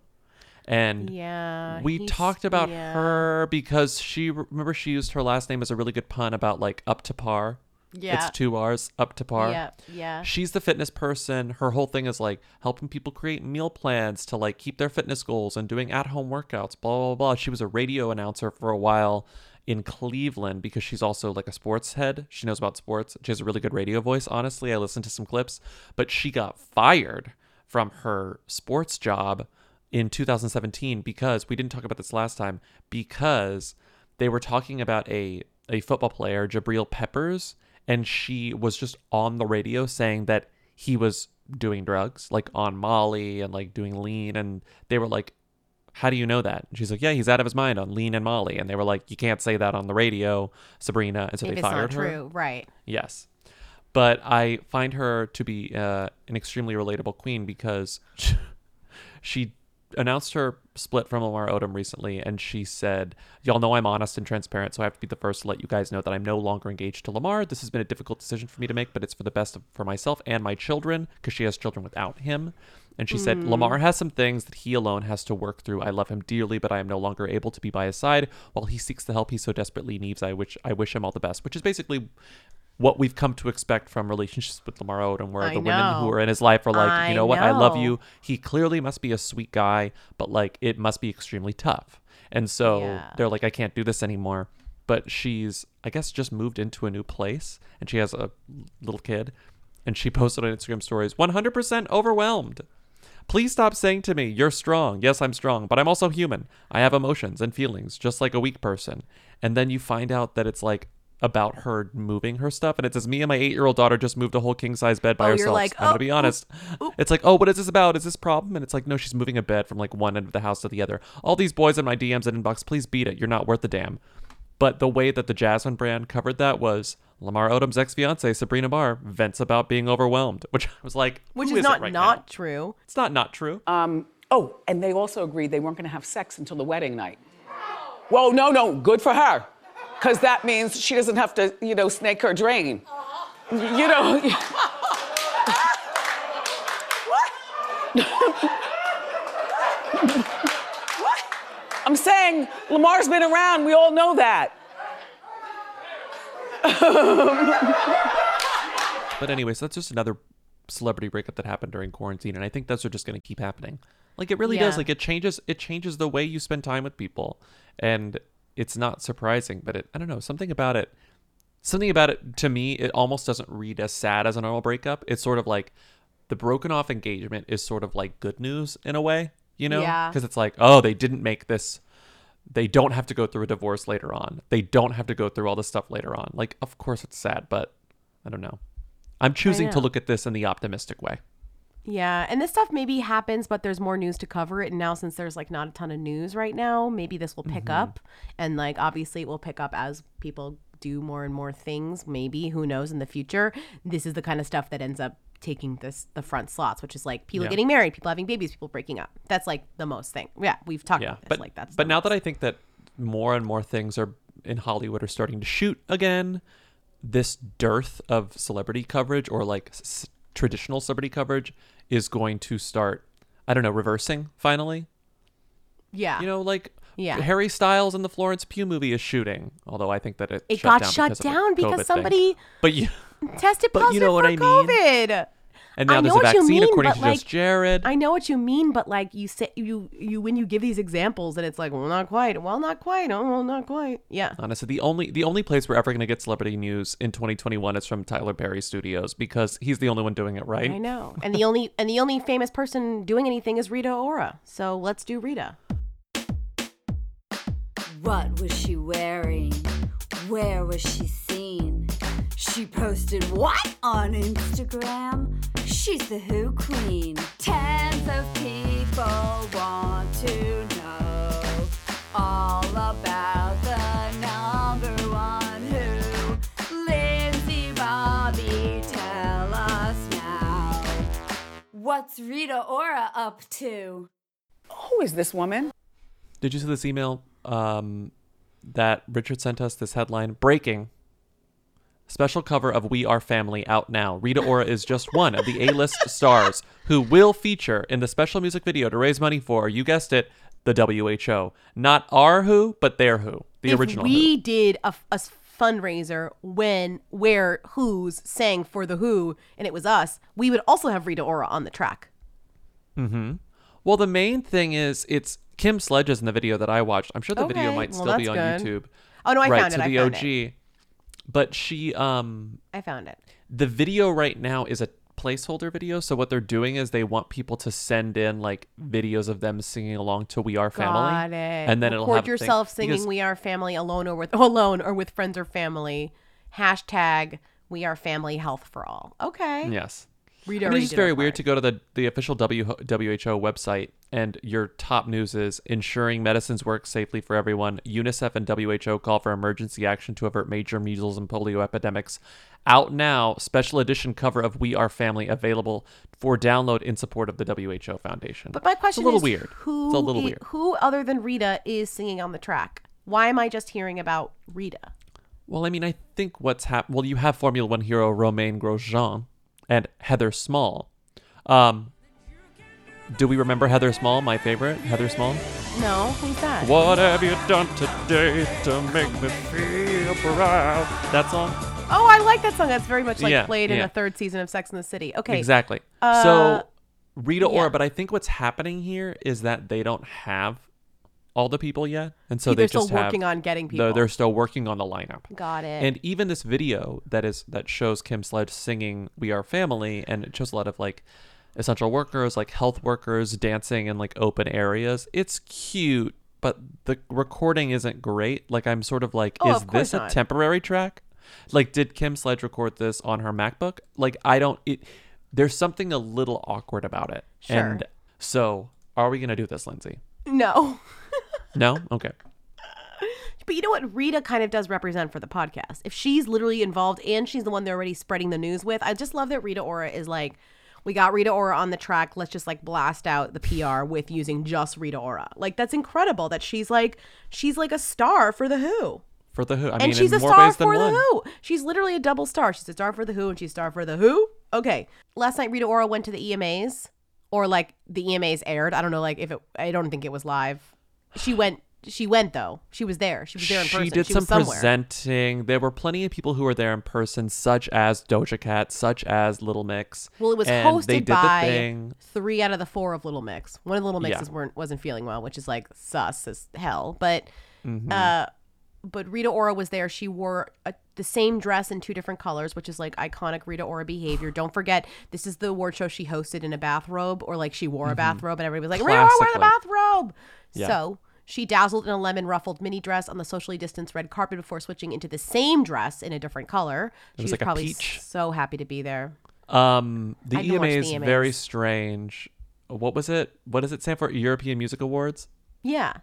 And Yeah, we talked about yeah. her because she remember she used her last name as a really good pun about like up to par. Yeah. It's two R's, up to par. Yeah, yeah. She's the fitness person. Her whole thing is like helping people create meal plans to like keep their fitness goals and doing at home workouts, blah, blah, blah. She was a radio announcer for a while in Cleveland because she's also like a sports head. She knows about sports. She has a really good radio voice, honestly. I listened to some clips, but she got fired from her sports job in 2017 because we didn't talk about this last time because they were talking about a a football player, Jabril Peppers, and she was just on the radio saying that he was doing drugs, like on Molly and like doing lean, and they were like, "How do you know that?" And she's like, "Yeah, he's out of his mind on lean and Molly," and they were like, "You can't say that on the radio, Sabrina," and so if they it's fired her. true, right? Yes. But I find her to be uh, an extremely relatable queen because [laughs] she announced her split from Lamar Odom recently, and she said, "Y'all know I'm honest and transparent, so I have to be the first to let you guys know that I'm no longer engaged to Lamar. This has been a difficult decision for me to make, but it's for the best of, for myself and my children because she has children without him." And she said, Mm. "Lamar has some things that he alone has to work through. I love him dearly, but I am no longer able to be by his side while he seeks the help he so desperately needs. I wish I wish him all the best." Which is basically what we've come to expect from relationships with Lamar Odom, where I the women who are in his life are like, I you know what, I love you. He clearly must be a sweet guy, but like it must be extremely tough. And so Yeah. they're like, I can't do this anymore. But she's, I guess, just moved into a new place, and she has a little kid, and she [laughs] posted on Instagram stories, 100% overwhelmed. Please stop saying to me, you're strong. Yes, I'm strong, but I'm also human. I have emotions and feelings, just like a weak person. And then you find out that it's like about her moving her stuff. And it says, Me and my eight year old daughter just moved a whole king size bed by Oh, you're ourselves. like, I'm going "Oh, to be oop, honest. It's like, Oh, what is this about? Is this problem? And it's like, No, she's moving a bed from like one end of the house to the other. All these boys in my DMs and inbox, please beat it. You're not worth a damn. But the way that the Jasmine brand covered that was Lamar Odom's ex fiancee, Sabrina Barr, vents about being overwhelmed, [laughs] which I was like, Which is, it not right not now? true. It's not not true. Um, oh, and they also agreed they weren't going to have sex until the wedding night. Well, no, no, good for her. Because that means she doesn't have to, you know, snake her drain. Y- You know. [laughs] what? I'm saying Lamar's been around. We all know that. [laughs] But anyway, so that's just another celebrity breakup that happened during quarantine, and I think those are just going to keep happening. Like it really does. Like it changes. It changes the way you spend time with people, and it's not surprising. But it, I don't know, something about it. Something about it to me, it almost doesn't read as sad as a normal breakup. It's sort of like the broken off engagement is sort of like good news in a way, you know? Yeah. Because it's like, oh, they didn't make this. They don't have to go through a divorce later on. They don't have to go through all this stuff later on. Like, of course it's sad, but I don't know. I'm choosing to look at this in the optimistic way. Yeah, and this stuff maybe happens, but there's more news to cover it. And now, since there's like not a ton of news right now, maybe this will pick Mhm. up. And like, obviously, it will pick up as people do more and more things. Maybe who knows in the future? This is the kind of stuff that ends up taking this the front slots, which is like people Yeah. getting married, people having babies, people breaking up. That's like the most thing. Yeah, we've talked yeah, about this. but like that's but now that I think that more and more things are in Hollywood are starting to shoot again, this dearth of celebrity coverage or like s- traditional celebrity coverage is going to start. I don't know, reversing finally. yeah, You know, like Yeah. Harry Styles in the Florence Pugh movie is shooting, although I think that it It shut got down shut because down because COVID thing. somebody But you, tested [laughs] But you positive know what for I mean. COVID. And now I there's know a what you vaccine mean, according but, to like, just Jared. I know what you mean, but like you say, you you when you give these examples, and it's like, well, not quite. Well, not quite. Oh, well, not quite. Yeah. Honestly, the only the only place we're ever going to get celebrity news in 2021 is from Tyler Perry Studios because he's the only one doing it right. I know. And the only and the only famous person doing anything is Rita Ora. So let's do Rita. What was she wearing? Where was she seen? She posted what on Instagram? She's the Who Queen. Tens of people want to know all about the number one Who. Lindsey Bobby, tell us now. What's Rita Ora up to? Who is this woman? Did you see this email um, that Richard sent us? This headline: Breaking. Special cover of We Are Family out now. Rita Ora is just one of the A-list stars who will feature in the special music video to raise money for, you guessed it, the WHO. Not our Who, but their Who, the if original we Who. did a, a fundraiser when where Who's sang for the Who, and it was us, we would also have Rita Ora on the track. Mm-hmm. Well, the main thing is it's Kim Sledges in the video that I watched. I'm sure the video Okay, might well, still be on that's YouTube. Oh, no, I right, found so it, I the found OG. it. But she um I found it. the video right now is a placeholder video. So what they're doing is they want people to send in like videos of them singing along to "We Are Family," Got it. and then it'll Record have a thing- yourself singing because- "We Are Family" alone or with [laughs] alone or with friends or family. Hashtag "We Are Family Health for All." Okay. Yes. Rita I mean, it's just very weird part. to go to the, the official w, WHO website and your top news is ensuring medicines work safely for everyone. UNICEF and WHO call for emergency action to avert major measles and polio epidemics. Out now, special edition cover of We Are Family available for download in support of the WHO Foundation. But my question it's a little is, weird. Who it's a little weird. Who other than Rita is singing on the track? Why am I just hearing about Rita? Well, I mean, I think what's happened. Well, you have Formula One hero Romain Grosjean and Heather Small. Um, do we remember Heather Small? My favorite, Heather Small. No, who's that? What have you done today to make me feel proud? That song. Oh, I like that song. That's very much like Yeah, played in yeah. the third season of Sex in the City. Okay. Exactly. Uh, so Rita. Ora, but I think what's happening here is that they don't have all the people yet, and so they they're still just have- working on getting people. They're still working on the lineup. Got it. And even this video that is that shows Kim Sledge singing "We Are Family," and it shows a lot of like essential workers, like health workers dancing in like open areas. It's cute, but the recording isn't great. Like I'm sort of like, Oh, is of this a not. temporary track? Like, did Kim Sledge record this on her MacBook? Like, I don't. It there's something a little awkward about it. Sure. And so, are we gonna do this, Lindsey? No. [laughs] No. Okay. But you know what Rita kind of does represent for the podcast. If she's literally involved and she's the one they're already spreading the news with, I just love that Rita Ora is like, we got Rita Ora on the track. Let's just like blast out the PR with using just Rita Ora. Like that's incredible that she's like she's like a star for the Who. For the Who. I and she's a more star for the Who. She's literally a double star. She's a star for the Who and she's a star for the Who. Okay. Last night Rita Ora went to the EMAs or like the EMAs aired. I don't know like if it I don't think it was live. She went she went though. She was there. She was there in person. She did she some presenting. There were plenty of people who were there in person, such as Doja Cat, such as Little Mix. Well, it was and they hosted did by the thing. three out of the four of Little Mix. One of the Little Yeah. Mixes weren't wasn't feeling well, which is like sus as hell. But Mhm. uh, but Rita Ora was there. She wore a, the same dress in two different colors, which is like iconic Rita Ora behavior. Don't forget, this is the award show she hosted in a bathrobe, or like she wore a Mhm. bathrobe, and everybody was like, Rita Ora, wear the bathrobe. Yeah. So. She dazzled in a lemon ruffled mini dress on the socially distanced red carpet before switching into the same dress in a different color. It She was was like probably so happy to be there. Um, the EMA the is very strange. What was it? What does it stand for? European Music Awards? Yeah.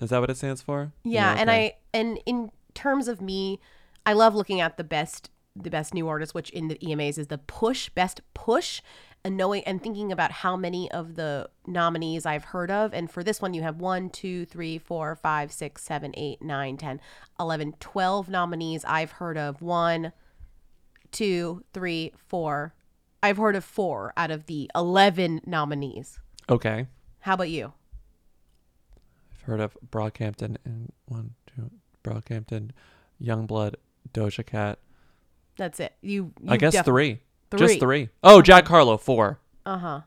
Is that what it stands for? Yeah, and okay. I and in terms of me, I love looking at the best the best new artist, which in the EMAs is the push best push, and knowing and thinking about how many of the nominees I've heard of. And for this one, you have one, two, three, four, five, six, seven, eight, nine, ten, eleven, twelve nominees I've heard of. One, two, three, four. I've heard of four out of the eleven nominees. Okay. How about you? Heard of Brockhampton and one, two, Brockhampton, Yungblud, Doja Cat. That's it. You, I guess def- three. Just three. Oh, Jack Harlow, four. Uh huh.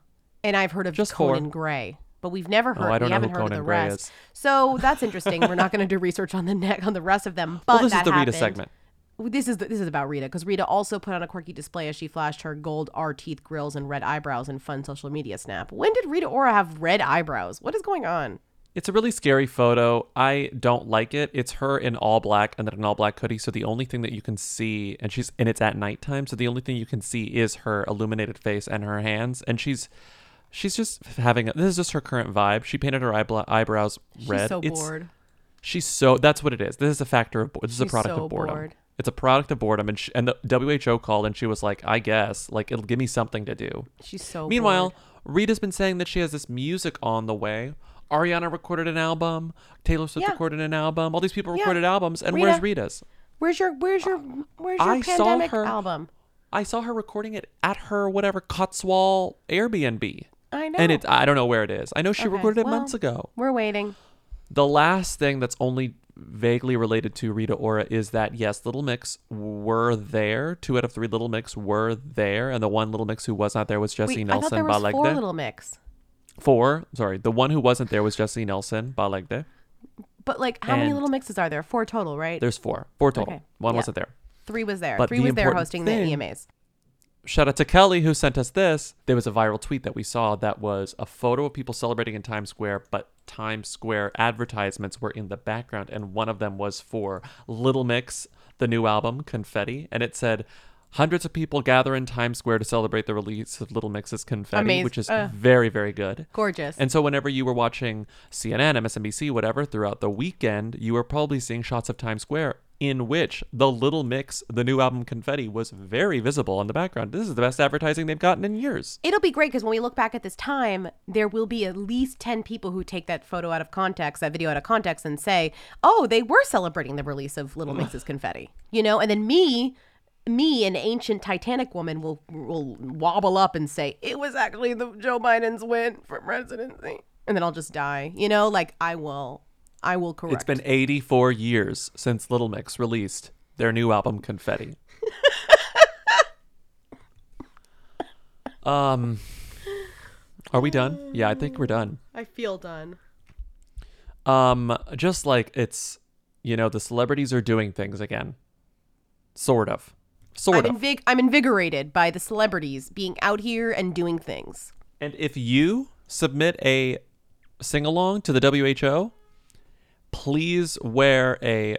And I've heard of Just four. Conan Gray, but we've never heard. Oh, heard. I don't we know haven't who heard of Conan the Gray rest. is. So that's interesting. We're not going to do research on the neck on the rest of them. But Well, this is the Rita segment. This is the, this is about Rita because Rita also put on a quirky display as she flashed her gold R teeth grills and red eyebrows in fun social media snap. When did Rita Ora have red eyebrows? What is going on? It's a really scary photo. I don't like it. It's her in all black and then an all black hoodie. So the only thing that you can see, and she's and it's at nighttime. So the only thing you can see is her illuminated face and her hands. And she's she's just having a, this is just her current vibe. She painted her eyebrow, eyebrows She's red. so It's- bored. She's so that's what it is. This is a factor of this is a product so of boredom. bored. It's a product of boredom, and she, and the WHO called and she was like, I guess like it'll give me something to do. She's so Meanwhile, Rita's been saying that she has this music on the way. Ariana recorded an album. Taylor Swift Yeah. recorded an album. All these people Yeah. recorded albums, and Rita. where's Rita's? Where's your where's your uh, where's your I pandemic her- album? I saw her recording it at her whatever Cotswold Airbnb. I know. And it I don't know where it is. I know she Okay, recorded it well, months ago. We're waiting. The last thing that's only vaguely related to Rita Ora is that yes, Little Mix were there. Two out of three Little Mix were there, and the one Little Mix who was not there was Jesy Wait, I thought Nelson there was four little mix. Four, sorry, the one who wasn't there was Jesy Nelson Balegde. But like, how many And- little mixes are there? Four total, right? There's four, four total. Okay, One yeah. wasn't there. Three was there. But Three the was there important hosting thing- the EMAs. Shout out to Kelly who sent us this. There was a viral tweet that we saw that was a photo of people celebrating in Times Square, but Times Square advertisements were in the background, and one of them was for Little Mix, the new album, Confetti, and it said, Hundreds of people gather in Times Square to celebrate the release of Little Mix's Confetti, Amaz- which is uh, very, very good. Gorgeous. And so, whenever you were watching CNN, MSNBC, whatever, throughout the weekend, you were probably seeing shots of Times Square in which the Little Mix, the new album Confetti, was very visible in the background. This is the best advertising they've gotten in years. It'll be great because when we look back at this time, there will be at least 10 people who take that photo out of context, that video out of context, and say, oh, they were celebrating the release of Little Mix's Confetti. You know, and then me, me, an ancient Titanic woman, will, will wobble up and say, it was actually the Joe Biden's win for presidency. And then I'll just die. You know, like I will, I will correct. It's been 84 years since Little Mix released their new album Confetti. [laughs] um, are we done? Yeah, I think we're done. I feel done. Um, just like it's, you know, the celebrities are doing things again. Sort of. Sort I'm, of. invig- I'm invigorated by the celebrities being out here and doing things. And if you submit a sing along to the WHO, please wear a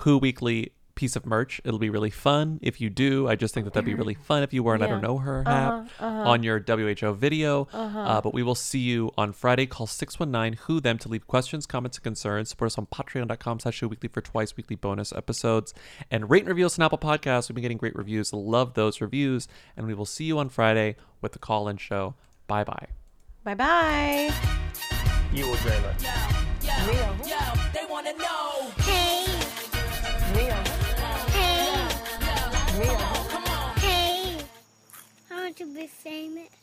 Who Weekly piece of merch. It'll be really fun if you do. I just think that that'd be really [clears throat] fun if you wore an I don't know her hat Uh-huh, uh-huh. on your WHO video. Uh-huh. Uh, but we will see you on Friday. Call 619 Who Them to leave questions, comments, and concerns. Support us on patreon.com slash Who weekly for twice weekly bonus episodes. And rate and review us on Apple Podcasts. We've been getting great reviews. Love those reviews. And we will see you on Friday with the call in show. Bye bye. Bye bye. You will dream it. They wanna know. To be famous.